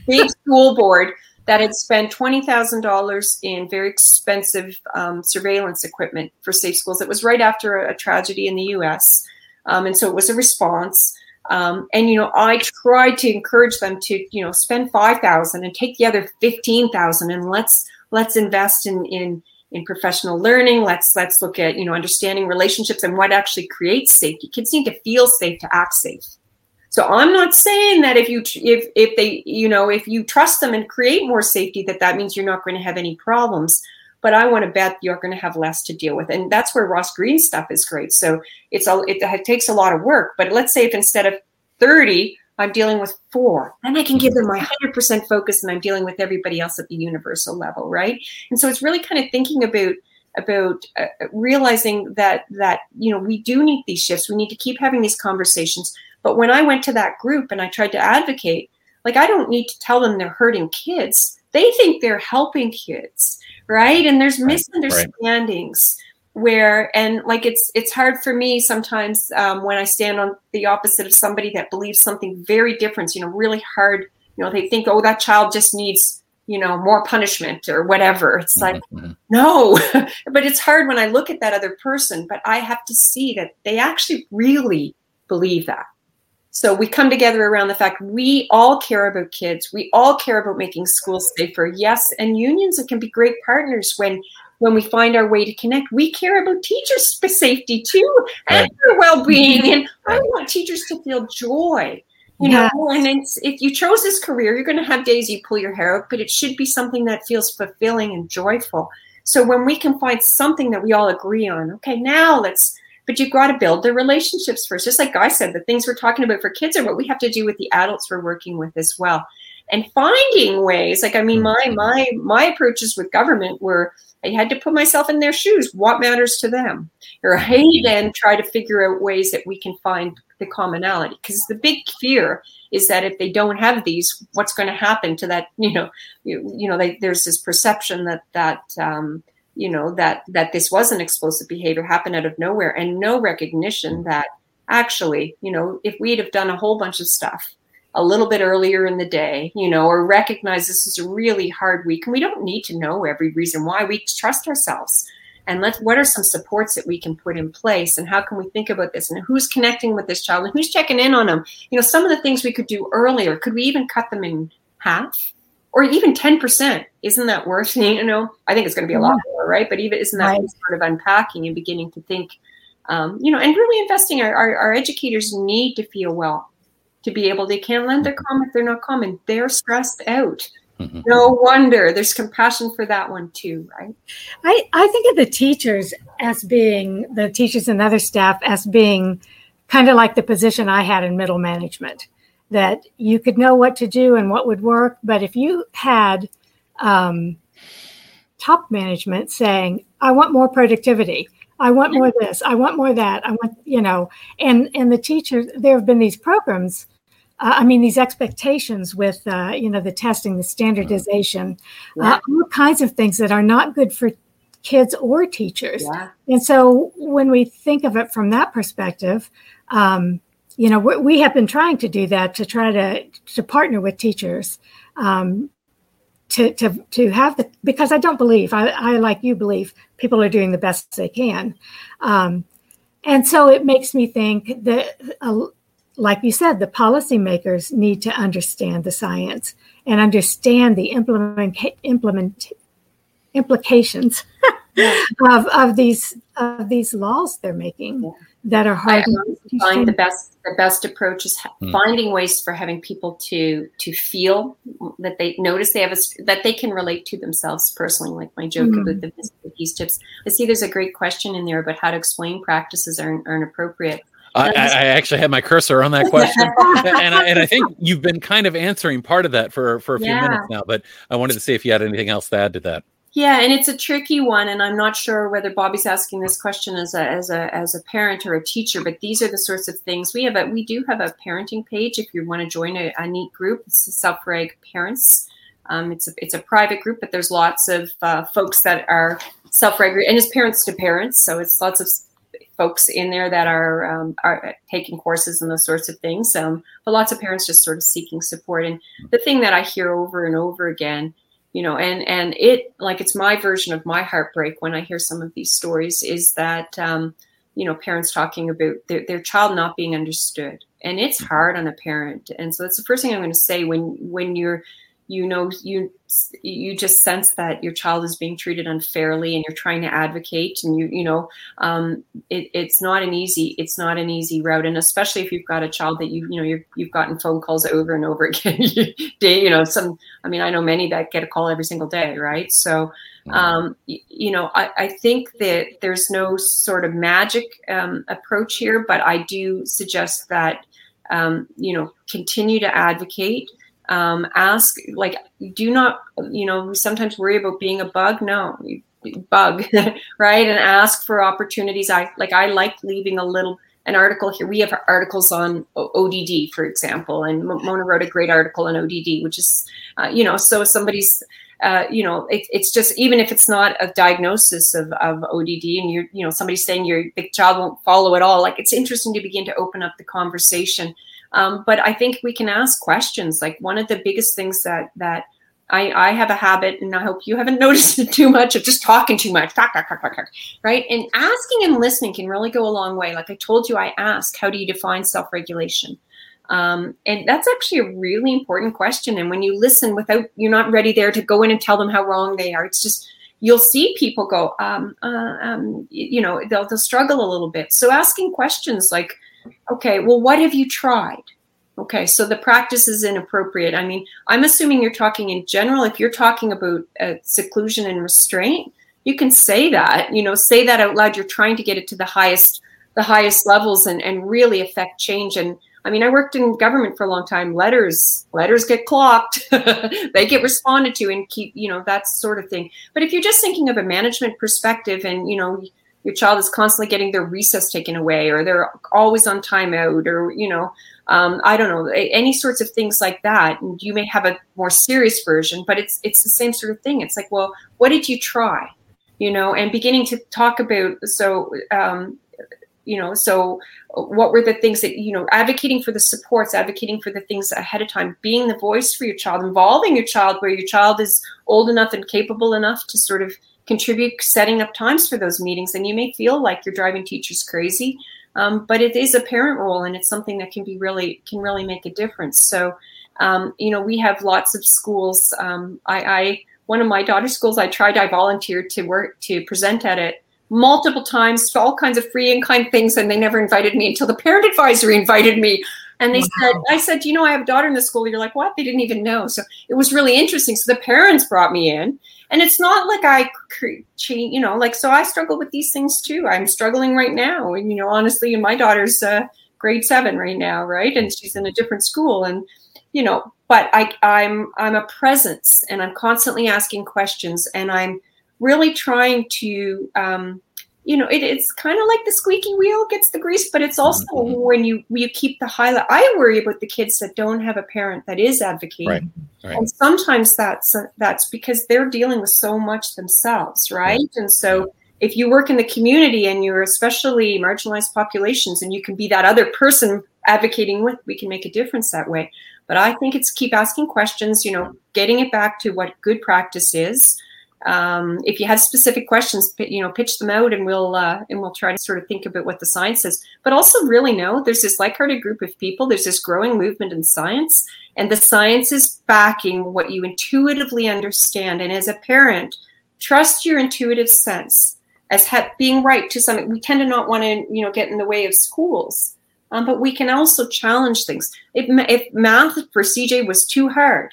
big school board that had spent twenty thousand dollars in very expensive um, surveillance equipment for safe schools. It was right after a, a tragedy in the U.S., um, and so it was a response. Um, and you know, I tried to encourage them to you know spend five thousand and take the other fifteen thousand, and let's let's invest in in in professional learning. Let's let's look at you know understanding relationships and what actually creates safety. Kids need to feel safe to act safe. So i'm not saying that if you if if they you know if you trust them and create more safety that that means you're not going to have any problems. But i want to bet you're going to have less to deal with. And that's where Ross Greene stuff is great. So it's a it, it takes a lot of work. But let's say if instead of 30 I'm dealing with four. Then I can give them my 100% focus and I'm dealing with everybody else at the universal level, right? And so it's really kind of thinking about about uh, realizing that that you know we do need these shifts. We need to keep having these conversations. But when I went to that group and I tried to advocate, like I don't need to tell them they're hurting kids. They think they're helping kids, right? And there's misunderstandings. Right where and like it's it's hard for me sometimes um, when i stand on the opposite of somebody that believes something very different you know really hard you know they think oh that child just needs you know more punishment or whatever. It's like mm-hmm. no but it's hard when i look at that other person but i have to see that they actually really believe that. So we come together around the fact we all care about kids. We all care about making schools safer. Yes and unions can be great partners when when we find our way to connect, we care about teachers' safety too and right. their well-being. And I want teachers to feel joy. You know, and it's, if you chose this career, you're going to have days you pull your hair out, but it should be something that feels fulfilling and joyful. So when we can find something that we all agree on, okay, now let's but you've got to build the relationships first. Just like Guy said, the things we're talking about for kids are what we have to do with the adults we're working with as well. And finding ways, like I mean, my mm-hmm. my my approaches with government were I had to put myself in their shoes. What matters to them, right? And try to figure out ways that we can find the commonality. Because the big fear is that if they don't have these, what's going to happen to that? You know, you, you know, they, there's this perception that that um, you know that that this was an explosive behavior happened out of nowhere, and no recognition that actually, you know, if we'd have done a whole bunch of stuff a little bit earlier in the day, you know, or recognize this is a really hard week. And we don't need to know every reason why. We trust ourselves. And let's what are some supports that we can put in place and how can we think about this and who's connecting with this child and who's checking in on them? You know, some of the things we could do earlier, could we even cut them in half? Or even 10%. Isn't that worth, you know? I think it's going to be a lot more, right? But even isn't that right. sort of unpacking and beginning to think, um, you know, and really investing our, our, our educators need to feel well to be able they can't lend their mm-hmm. comment they're not common they're stressed out mm-hmm. no wonder there's compassion for that one too right i i think of the teachers as being the teachers and other staff as being kind of like the position i had in middle management that you could know what to do and what would work but if you had um, top management saying i want more productivity I want more of this. I want more of that. I want, you know, and and the teachers. There have been these programs. Uh, I mean, these expectations with, uh, you know, the testing, the standardization, yeah. uh, all kinds of things that are not good for kids or teachers. Yeah. And so, when we think of it from that perspective, um, you know, we have been trying to do that to try to to partner with teachers um, to to to have the because I don't believe I, I like you believe people are doing the best they can, um, and so it makes me think that, uh, like you said, the policymakers need to understand the science and understand the implement implement implications of of these of these laws they're making. Yeah that are hard I find the best the best approach is mm. finding ways for having people to to feel that they notice they have a that they can relate to themselves personally like my joke mm. about the these tips i see there's a great question in there about how to explain practices are, are inappropriate I, I, actually had my cursor on that question, and, I, and I think you've been kind of answering part of that for for a few yeah. minutes now. But I wanted to see if you had anything else to add to that. Yeah, and it's a tricky one, and I'm not sure whether Bobby's asking this question as a as a as a parent or a teacher. But these are the sorts of things we have. A we do have a parenting page if you want to join a, a neat group. It's the Self-Reg Parents. Um, it's a it's a private group, but there's lots of uh, folks that are self-reg and it's parents to parents. So it's lots of folks in there that are um, are taking courses and those sorts of things. Um, but lots of parents just sort of seeking support. And the thing that I hear over and over again you know and and it like it's my version of my heartbreak when i hear some of these stories is that um, you know parents talking about their, their child not being understood and it's hard on a parent and so that's the first thing i'm going to say when when you're you know you you just sense that your child is being treated unfairly and you're trying to advocate and you you know um, it, it's not an easy it's not an easy route and especially if you've got a child that you you know you have gotten phone calls over and over again day you know some i mean i know many that get a call every single day right so um, you know I, I think that there's no sort of magic um, approach here but i do suggest that um, you know, continue to advocate. Um, ask, like, do not, you know, sometimes worry about being a bug. No, bug, right? And ask for opportunities. I like, I like leaving a little an article here. We have articles on ODD, for example, and Mona wrote a great article on ODD, which is, uh, you know, so somebody's, uh, you know, it, it's just even if it's not a diagnosis of, of ODD, and you're, you know, somebody's saying your child won't follow at all. Like it's interesting to begin to open up the conversation. Um, but I think we can ask questions. Like one of the biggest things that that I, I have a habit, and I hope you haven't noticed it too much of just talking too much, talk, talk, talk, talk, talk, right? And asking and listening can really go a long way. Like I told you, I ask, how do you define self regulation? Um, and that's actually a really important question. And when you listen without, you're not ready there to go in and tell them how wrong they are. It's just, you'll see people go, um, uh, um, you know, they'll, they'll struggle a little bit. So asking questions like, okay, well, what have you tried? Okay, so the practice is inappropriate. I mean, I'm assuming you're talking in general. If you're talking about uh, seclusion and restraint, you can say that. You know, say that out loud. You're trying to get it to the highest, the highest levels, and and really affect change. And I mean, I worked in government for a long time. Letters, letters get clocked. they get responded to, and keep you know that sort of thing. But if you're just thinking of a management perspective, and you know your child is constantly getting their recess taken away or they're always on timeout or you know um, I don't know, any sorts of things like that. And you may have a more serious version, but it's it's the same sort of thing. It's like, well, what did you try? You know, and beginning to talk about so um, you know, so what were the things that you know, advocating for the supports, advocating for the things ahead of time, being the voice for your child, involving your child where your child is old enough and capable enough to sort of contribute, setting up times for those meetings. And you may feel like you're driving teachers crazy um, but it is a parent role, and it's something that can be really can really make a difference. So, um, you know, we have lots of schools. Um, I, I one of my daughter's schools, I tried. I volunteered to work to present at it multiple times, for all kinds of free and kind things, and they never invited me until the parent advisory invited me. And they wow. said, I said, you know, I have a daughter in the school. You're like, what? They didn't even know. So it was really interesting. So the parents brought me in and it's not like I, you know, like so I struggle with these things too. I'm struggling right now, and you know, honestly, my daughter's uh, grade seven right now, right, and she's in a different school, and you know, but I, I'm I'm a presence, and I'm constantly asking questions, and I'm really trying to um, you know, it, it's kind of like the squeaky wheel gets the grease, but it's also mm-hmm. when you you keep the highlight. I worry about the kids that don't have a parent that is advocating, right. Right. and sometimes that's uh, that's because they're dealing with so much themselves, right? right? And so if you work in the community and you're especially marginalized populations, and you can be that other person advocating with, we can make a difference that way. But I think it's keep asking questions, you know, getting it back to what good practice is um, if you have specific questions, you know, pitch them out, and we'll uh, and we'll try to sort of think about what the science is. But also, really know there's this like-hearted group of people. There's this growing movement in science, and the science is backing what you intuitively understand. And as a parent, trust your intuitive sense as ha- being right to some. We tend to not want to, you know, get in the way of schools, um, but we can also challenge things. If, if math for CJ was too hard,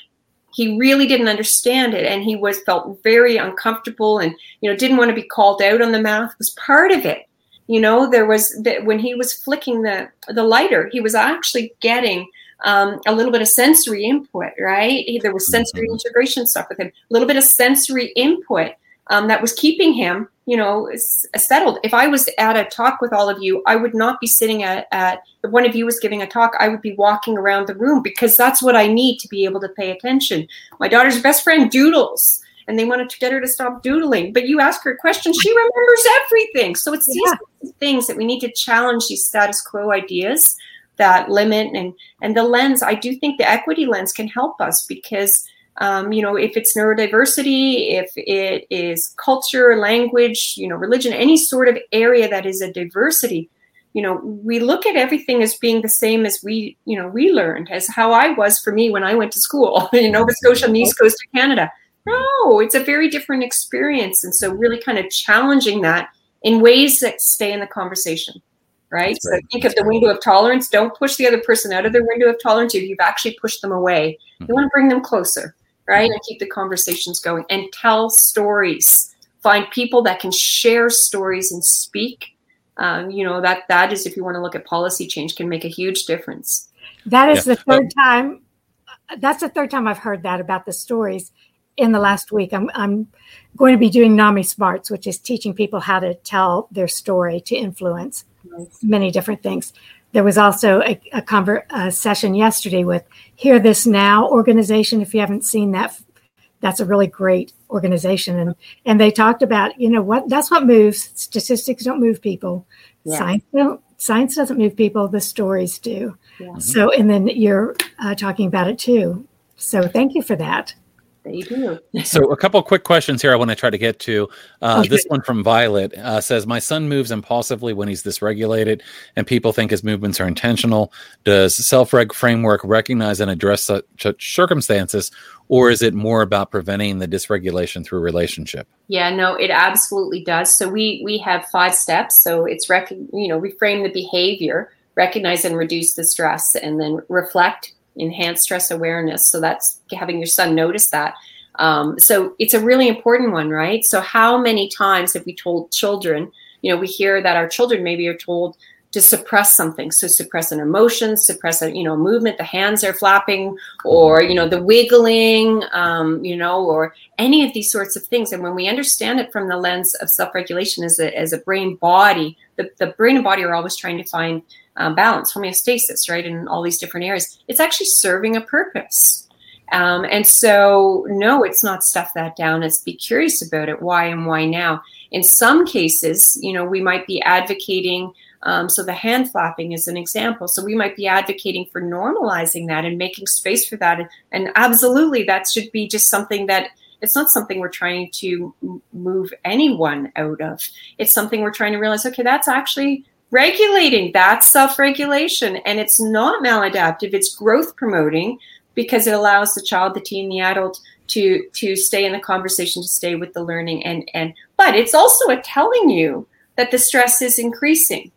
he really didn't understand it and he was felt very uncomfortable and you know didn't want to be called out on the math. Was part of it. You know there was that when he was flicking the the lighter he was actually getting um, a little bit of sensory input right? There was sensory mm-hmm. integration stuff with him. A little bit of sensory input um, that was keeping him you know settled. If i was at a talk with all of you i would not be sitting at, at if one of you was giving a talk i would be walking around the room because that's what i need to be able to pay attention. My daughter's best friend doodles and they wanted to get her to stop doodling. But you ask her a question she remembers everything. So it's yeah. these things that we need to challenge these status quo ideas that limit and and the lens. I do think the equity lens can help us because um, you know, if it's neurodiversity, if it is culture, language, you know, religion, any sort of area that is a diversity, you know, we look at everything as being the same as we, you know, we learned, as how I was for me when I went to school in Nova Scotia on the East Coast of Canada. No, it's a very different experience. And so, really kind of challenging that in ways that stay in the conversation right? so think of the window of tolerance. Don't push the other person out of their window of tolerance if you've actually pushed them away. You mm-hmm. want to bring them closer right? And keep the conversations going and tell stories. Find people that can share stories and speak. Um, you know that that is if you want to look at policy change can make a huge difference. That is yeah. the third time. That's the third time I've heard that about the stories in the last week. I'm, I'm going to be doing NAMI Smarts, which is teaching people how to tell their story to influence nice. many different things. There was also a, a, conver- a session yesterday with Hear This Now organization. If you haven't seen that, that's a really great organization. And and they talked about, you know, what that's what moves. Statistics don't move people. Yeah. Science don't science doesn't move people, the stories do. Yeah. So and then you're uh, talking about it too. So thank you for that. They do. so, a couple quick questions here I want to try to get to. Uh, okay. This one from Violet uh, says, My son moves impulsively when he's dysregulated, and people think his movements are intentional. Does self reg framework recognize and address such circumstances, or is it more about preventing the dysregulation through relationship? Yeah, no, it absolutely does. So, we, we have five steps. So, it's, rec- you know, reframe the behavior, recognize and reduce the stress, and then reflect enhanced stress awareness. So that's having your son notice that. Um, so it's a really important one, right? So how many times have we told children? You know, we hear that our children maybe are told to suppress something. So suppress an emotion, suppress a you know movement. The hands are flapping, or you know the wiggling, um, you know, or any of these sorts of things. And when we understand it from the lens of self-regulation as a as a brain body, the, the brain and body are always trying to find um, balance, homeostasis, right, in all these different areas. It's actually serving a purpose. Um, and so, no, it's not stuff that down. It's be curious about it. Why and why now? In some cases, you know, we might be advocating. Um, so the hand flapping is an example. So we might be advocating for normalizing that and making space for that. And, and absolutely, that should be just something that it's not something we're trying to move anyone out of. It's something we're trying to realize. Okay, that's actually regulating. That's self regulation. And it's not maladaptive, it's growth promoting because it allows the child, the teen, the adult to to stay in the conversation, to stay with the learning. And, and but it's also a telling you that the stress is increasing.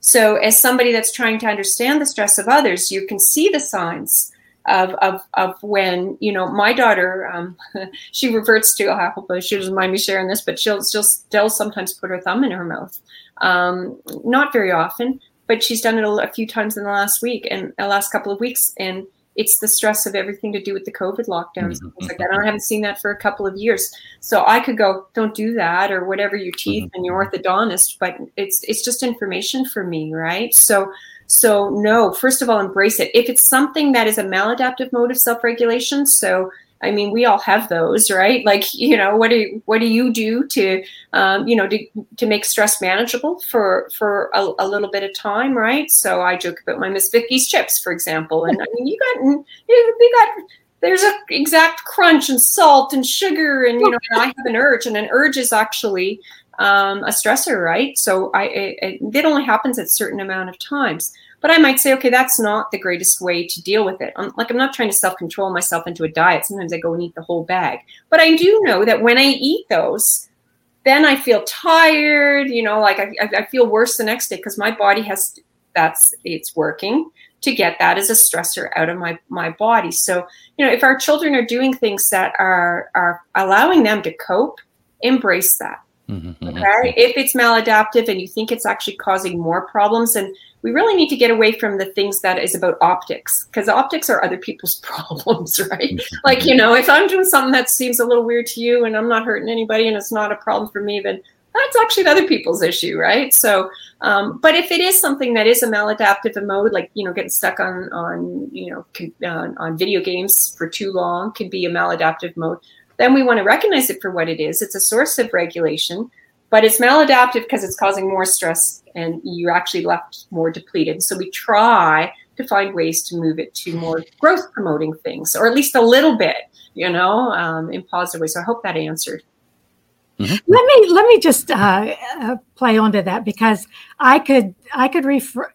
So, as somebody that's trying to understand the stress of others, you can see the signs of of, of when you know my daughter um, she reverts to I hope she doesn't mind me sharing this, but she'll she'll still sometimes put her thumb in her mouth. Um, not very often, but she's done it a, a few times in the last week and the last couple of weeks, and it's the stress of everything to do with the COVID lockdowns and things like that. And I haven't seen that for a couple of years. So I could go, don't do that or whatever your teeth and your orthodontist, but it's it's just information for me, right? So so, no, first of all, embrace it. If it's something that is a maladaptive mode of self regulation, so I mean, we all have those, right? Like, you know, what do you, what do you do to, um, you know, to, to make stress manageable for for a, a, little bit of time, right? So I joke about my Miss Vickie's chips, for example, and I mean, you got you got there's a exact crunch and salt and sugar, and you know, and I have an urge, and an urge is actually um, a stressor, right? So I it, it only happens at certain amount of times. But I might say, okay, that's not the greatest way to deal with it. I'm, like I'm not trying to self control myself into a diet. Sometimes I go and eat the whole bag. But I do know that when I eat those, then I feel tired. You know, like I, I feel worse the next day because my body has that's it's working to get that as a stressor out of my my body. So you know, if our children are doing things that are are allowing them to cope, embrace that Mm-hmm. Okay. If it's maladaptive and you think it's actually causing more problems, and we really need to get away from the things that is about optics because optics are other people's problems, right? Mm-hmm. like, you know, if I'm doing something that seems a little weird to you and I'm not hurting anybody and it's not a problem for me, then that's actually other people's issue, right? So, um, but if it is something that is a maladaptive mode, like you know, getting stuck on on you know can, uh, on video games for too long, can be a maladaptive mode then we want to recognize it for what it is. It's a source of regulation, but it's maladaptive because it's causing more stress and you're actually left more depleted. So we try to find ways to move it to more growth promoting things, or at least a little bit, you know, um, in positive ways. So I hope that answered. Mm-hmm. Let me let me just uh, uh, play onto that because I could I could refer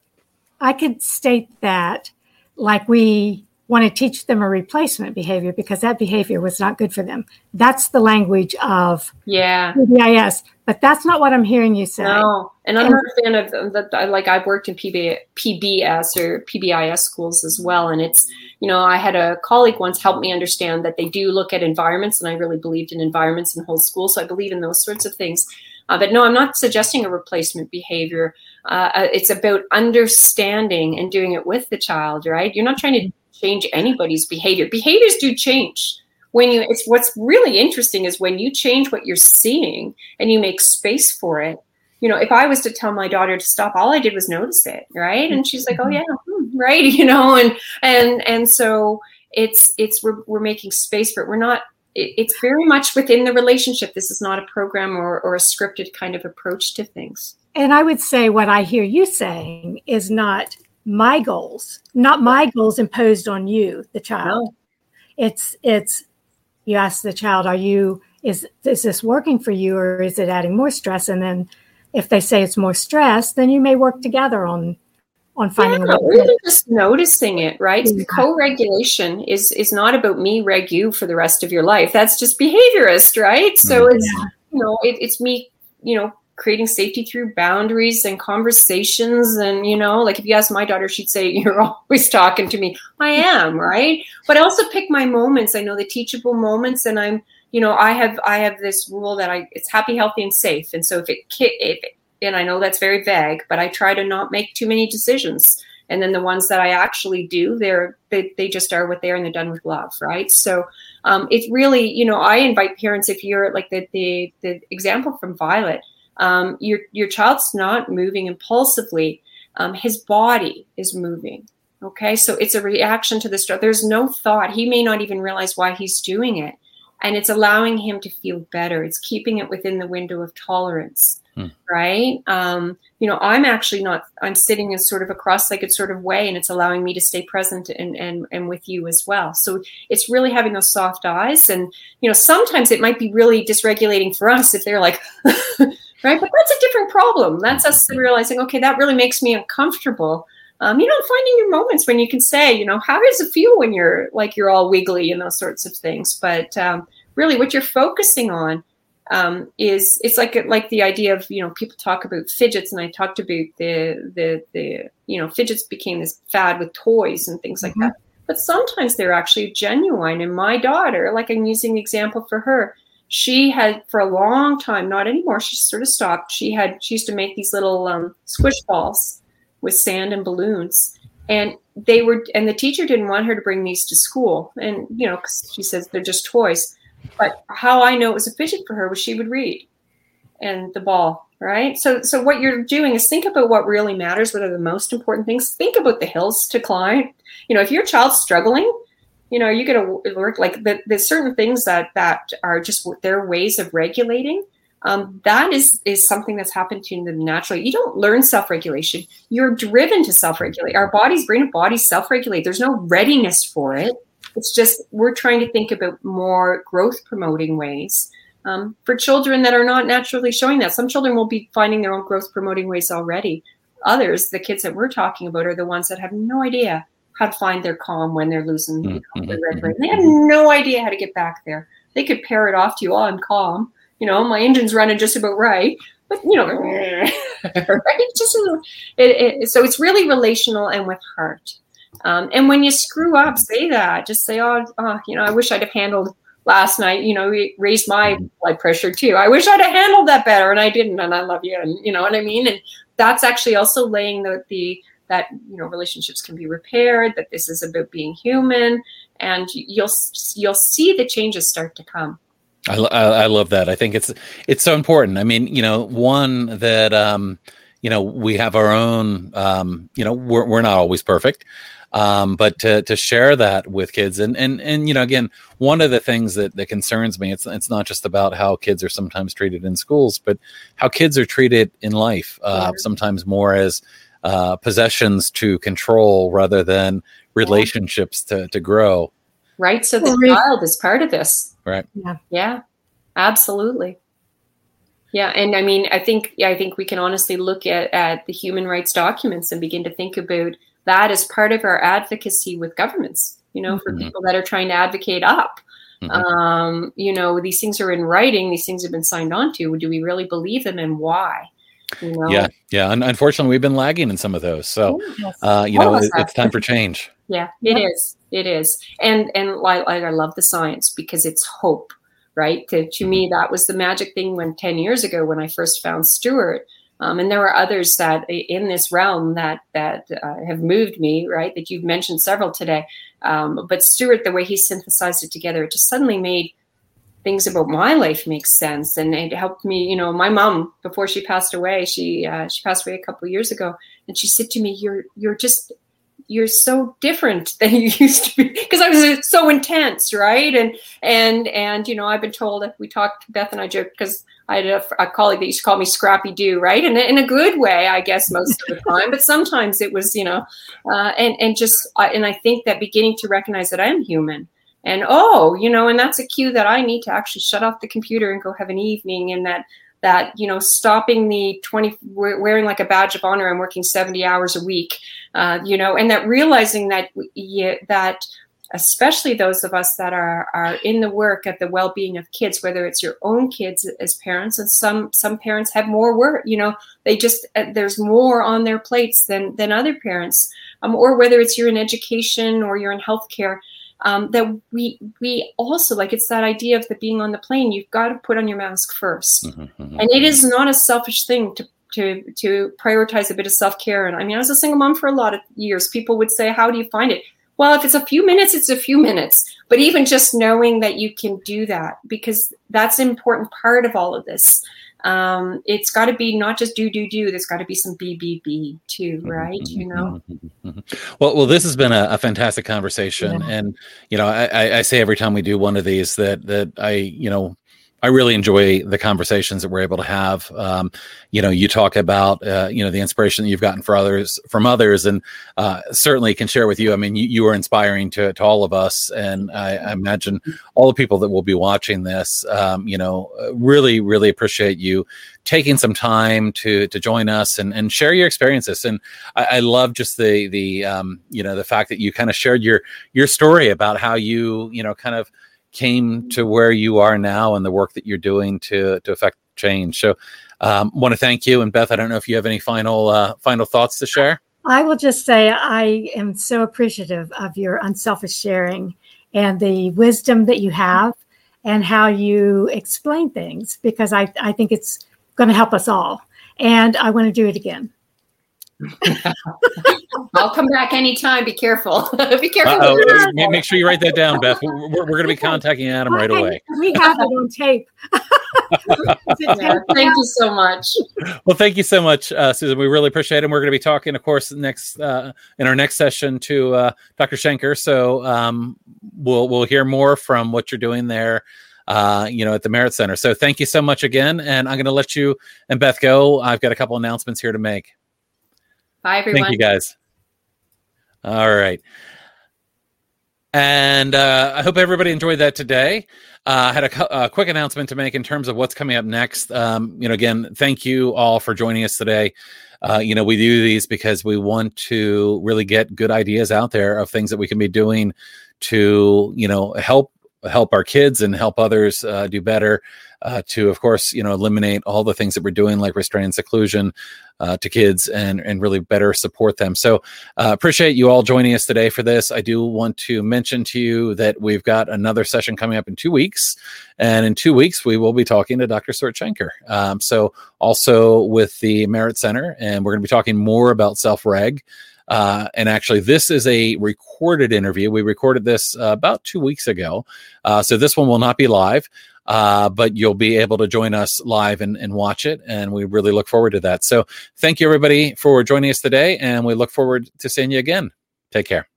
I could state that like we want to teach them a replacement behavior because that behavior was not good for them. That's the language of yeah PBIS, but that's not what I'm hearing you say. No, and I'm not a fan of that. Like I've worked in PB, PBS or PBIS schools as well, and it's you know I had a colleague once help me understand that they do look at environments, and I really believed in environments and whole schools, so I believe in those sorts of things. Uh, but no, I'm not suggesting a replacement behavior. Uh, uh, it's about understanding and doing it with the child, right? You're not trying to change anybody's behavior. Behaviors do change. When you, it's what's really interesting is when you change what you're seeing and you make space for it. You know, if I was to tell my daughter to stop, all I did was notice it, right? And she's like, "Oh yeah, hmm, right," you know, and and and so it's it's we're, we're making space for it. We're not it's very much within the relationship. This is not a program or, or a scripted kind of approach to things. And I would say what I hear you saying is not my goals, not my goals imposed on you, the child. No. It's it's you ask the child, are you is is this working for you or is it adding more stress? And then if they say it's more stress, then you may work together on on finding yeah, really just noticing it right yeah. co-regulation is is not about me reg you for the rest of your life that's just behaviorist right so mm-hmm. it's you know it, it's me you know creating safety through boundaries and conversations. And you know like if you ask my daughter she'd say you're always talking to me. I am right? But i also pick my moments. I know the teachable moments. And i'm you know i have i have this rule that i it's happy healthy and safe. And so if it if it and I know that's very vague, but I try to not make too many decisions. And then the ones that I actually do, they're they, they just are what they are and they're done with love, right? So um, it's really, you know, I invite parents if you're like the the, the example from Violet, um, your your child's not moving impulsively, um, his body is moving. Okay, so it's a reaction to the stress. There's no thought. He may not even realize why he's doing it, and it's allowing him to feel better. It's keeping it within the window of tolerance hmm. right? Um, you know, I'm actually not. I'm sitting in sort of a cross-legged sort of way, and it's allowing me to stay present and and and with you as well. So it's really having those soft eyes, and you know, sometimes it might be really dysregulating for us if they're like. right, but that's a different problem. That's us realizing, okay, that really makes me uncomfortable. Um, you know, finding your moments when you can say, you know, how does it feel when you're like you're all wiggly and those sorts of things. But um, really, what you're focusing on um, is it's like like the idea of you know people talk about fidgets and I talked about the the the you know fidgets became this fad with toys and things like mm-hmm. that but sometimes they're actually genuine and my daughter like I'm using the example for her she had for a long time not anymore she sort of stopped she had she used to make these little um, squish balls with sand and balloons and they were and the teacher didn't want her to bring these to school and you know because she says they're just toys but how I know it was fidget for her was she would read and the ball, right? So so what you're doing is think about what really matters, what are the most important things. Think about the hills to climb. You know, if your child's struggling, you know, you get to work like the, there's certain things that that are just their ways of regulating. Um, that is is something that's happened to them naturally. You don't learn self regulation. You're driven to self regulate. Our bodies, brain and body self regulate. There's no readiness for it. It's just we're trying to think about more growth promoting ways um, for children that are not naturally showing that. Some children will be finding their own growth promoting ways already. Others, the kids that we're talking about, are the ones that have no idea how to find their calm when they're losing mm-hmm. their red brain. They have no idea how to get back there. They could pair it off to you, oh, I'm calm. You know, my engine's running just about right. But, you know, right? Just, it, it, so it's really relational and with heart. Um, and when you screw up, say that. Just say, oh, oh, you know, I wish I'd have handled last night, you know, raised my blood pressure too. I wish I'd have handled that better and I didn't. And I love you. And you know what I mean? And that's actually also laying the, the that, you know, relationships can be repaired, that this is about being human and you'll, you'll see the changes start to come. I, I, love that. I think it's, it's so important. I mean, you know, one that, um, you know, we have our own, um, you know, we're, we're not always perfect um, but to to share that with kids and and and you know again one of the things that that concerns me it's it's not just about how kids are sometimes treated in schools but how kids are treated in life uh, yeah. sometimes more as uh, possessions to control rather than relationships to to grow right so the child is part of this right yeah yeah absolutely yeah, and I mean, I think yeah, I think we can honestly look at, at the human rights documents and begin to think about that as part of our advocacy with governments, you know, for mm-hmm. people that are trying to advocate up. Mm-hmm. Um, you know, these things are in writing, these things have been signed on to. Do we really believe them and why? You know? Yeah, yeah. And unfortunately, we've been lagging in some of those. So, uh, you know, it, it's time for change. Yeah, it is. It is. And and like, like I love the science because it's hope. right? To, to me, that was the magic thing when 10 years ago when I first found Stuart. Um, and there were others that in this realm that that uh, have moved me, right? That you've mentioned several today. Um, but Stuart, the way he synthesized it together, it just suddenly made things about my life make sense, and it helped me. You know, my mom before she passed away, she uh, she passed away a couple of years ago, and she said to me, "You're you're just you're so different than you used to be because I was so intense, right? And and and you know, I've been told that we talked. Beth and I joked because I had a, a, colleague that used to call me Scrappy Doo, right? And in a good way, I guess most of the time, but sometimes it was, you know, uh, and and just uh, and I think that beginning to recognize that I'm human. And oh, you know, and that's a cue that I need to actually shut off the computer and go have an evening, and that that you know stopping the 20 wearing like a badge of honor i'm working 70 hours a week uh, you know and that realizing that yeah, that especially those of us that are are in the work at the well-being of kids whether it's your own kids as parents and some some parents have more work you know they just uh, there's more on their plates than than other parents um, or whether it's you're in education or you're in healthcare um, that we we also like it's that idea of the being on the plane you've got to put on your mask 1st mm-hmm, mm-hmm. and it is not a selfish thing to to to prioritize a bit of self-care. And i mean i was a single mom for a lot of years people would say how do you find it? Well if it's a few minutes it's a few minutes. But even just knowing that you can do that because that's an important part of all of this um, it's got to be not just do do do. There's got to be some BBB too, mm-hmm, right? Mm-hmm, you know. Mm-hmm, well, well, this has been a, a fantastic conversation, yeah. and you know, I, I, say every time we do one of these that that I, you know, I really enjoy the conversations that we're able to have. Um, you know, you talk about uh, you know the inspiration that you've gotten for others from others, and uh, certainly can share with you. I mean, you, you are inspiring to, to all of us, and I, I, imagine all the people that will be watching this. Um, you know, really, really appreciate you taking some time to to join us and, and share your experiences. And I, I love just the the um, you know the fact that you kind of shared your your story about how you you know kind of came to where you are now and the work that you're doing to to affect change. So, um, want to thank you. And Beth, I don't know if you have any final uh, final thoughts to share. I will just say I am so appreciative of your unselfish sharing and the wisdom that you have and how you explain things because I, I think it's going to help us all. And I want to do it again. I'll come back anytime. Be careful. Be careful. Make sure you write that down, Beth. We're, we're going to be contacting Adam right away. We have it on tape. yeah, thank you so much. Well, thank you so much, uh, Susan. We really appreciate it. And we're going to be talking, of course, next uh, in our next session to uh, Dr. Shanker. So um, we'll we'll hear more from what you're doing there. Uh, you know, at the MEHRIT Center. So thank you so much again. And I'm going to let you and Beth go. I've got a couple announcements here to make. Bye, everyone. Thank you, guys. All right. And uh, I hope everybody enjoyed that today. Uh, I had a, a, quick announcement to make in terms of what's coming up next. Um, you know, again, thank you all for joining us today. Uh, you know, we do these because we want to really get good ideas out there of things that we can be doing to, you know, help help our kids and help others uh, do better uh, to of course you know eliminate all the things that we're doing like restraint seclusion uh, to kids and and really better support them. So uh, appreciate you all joining us today for this. I do want to mention to you that we've got another session coming up in two weeks and in two weeks we will be talking to dr Stuart um, so also with the MEHRIT center and we're going to be talking more about self-reg uh, and actually, this is a recorded interview. We recorded this uh, about two weeks ago. Uh, so this one will not be live, uh, but you'll be able to join us live and, and watch it. And we really look forward to that. So thank you, everybody, for joining us today. And we look forward to seeing you again. Take care.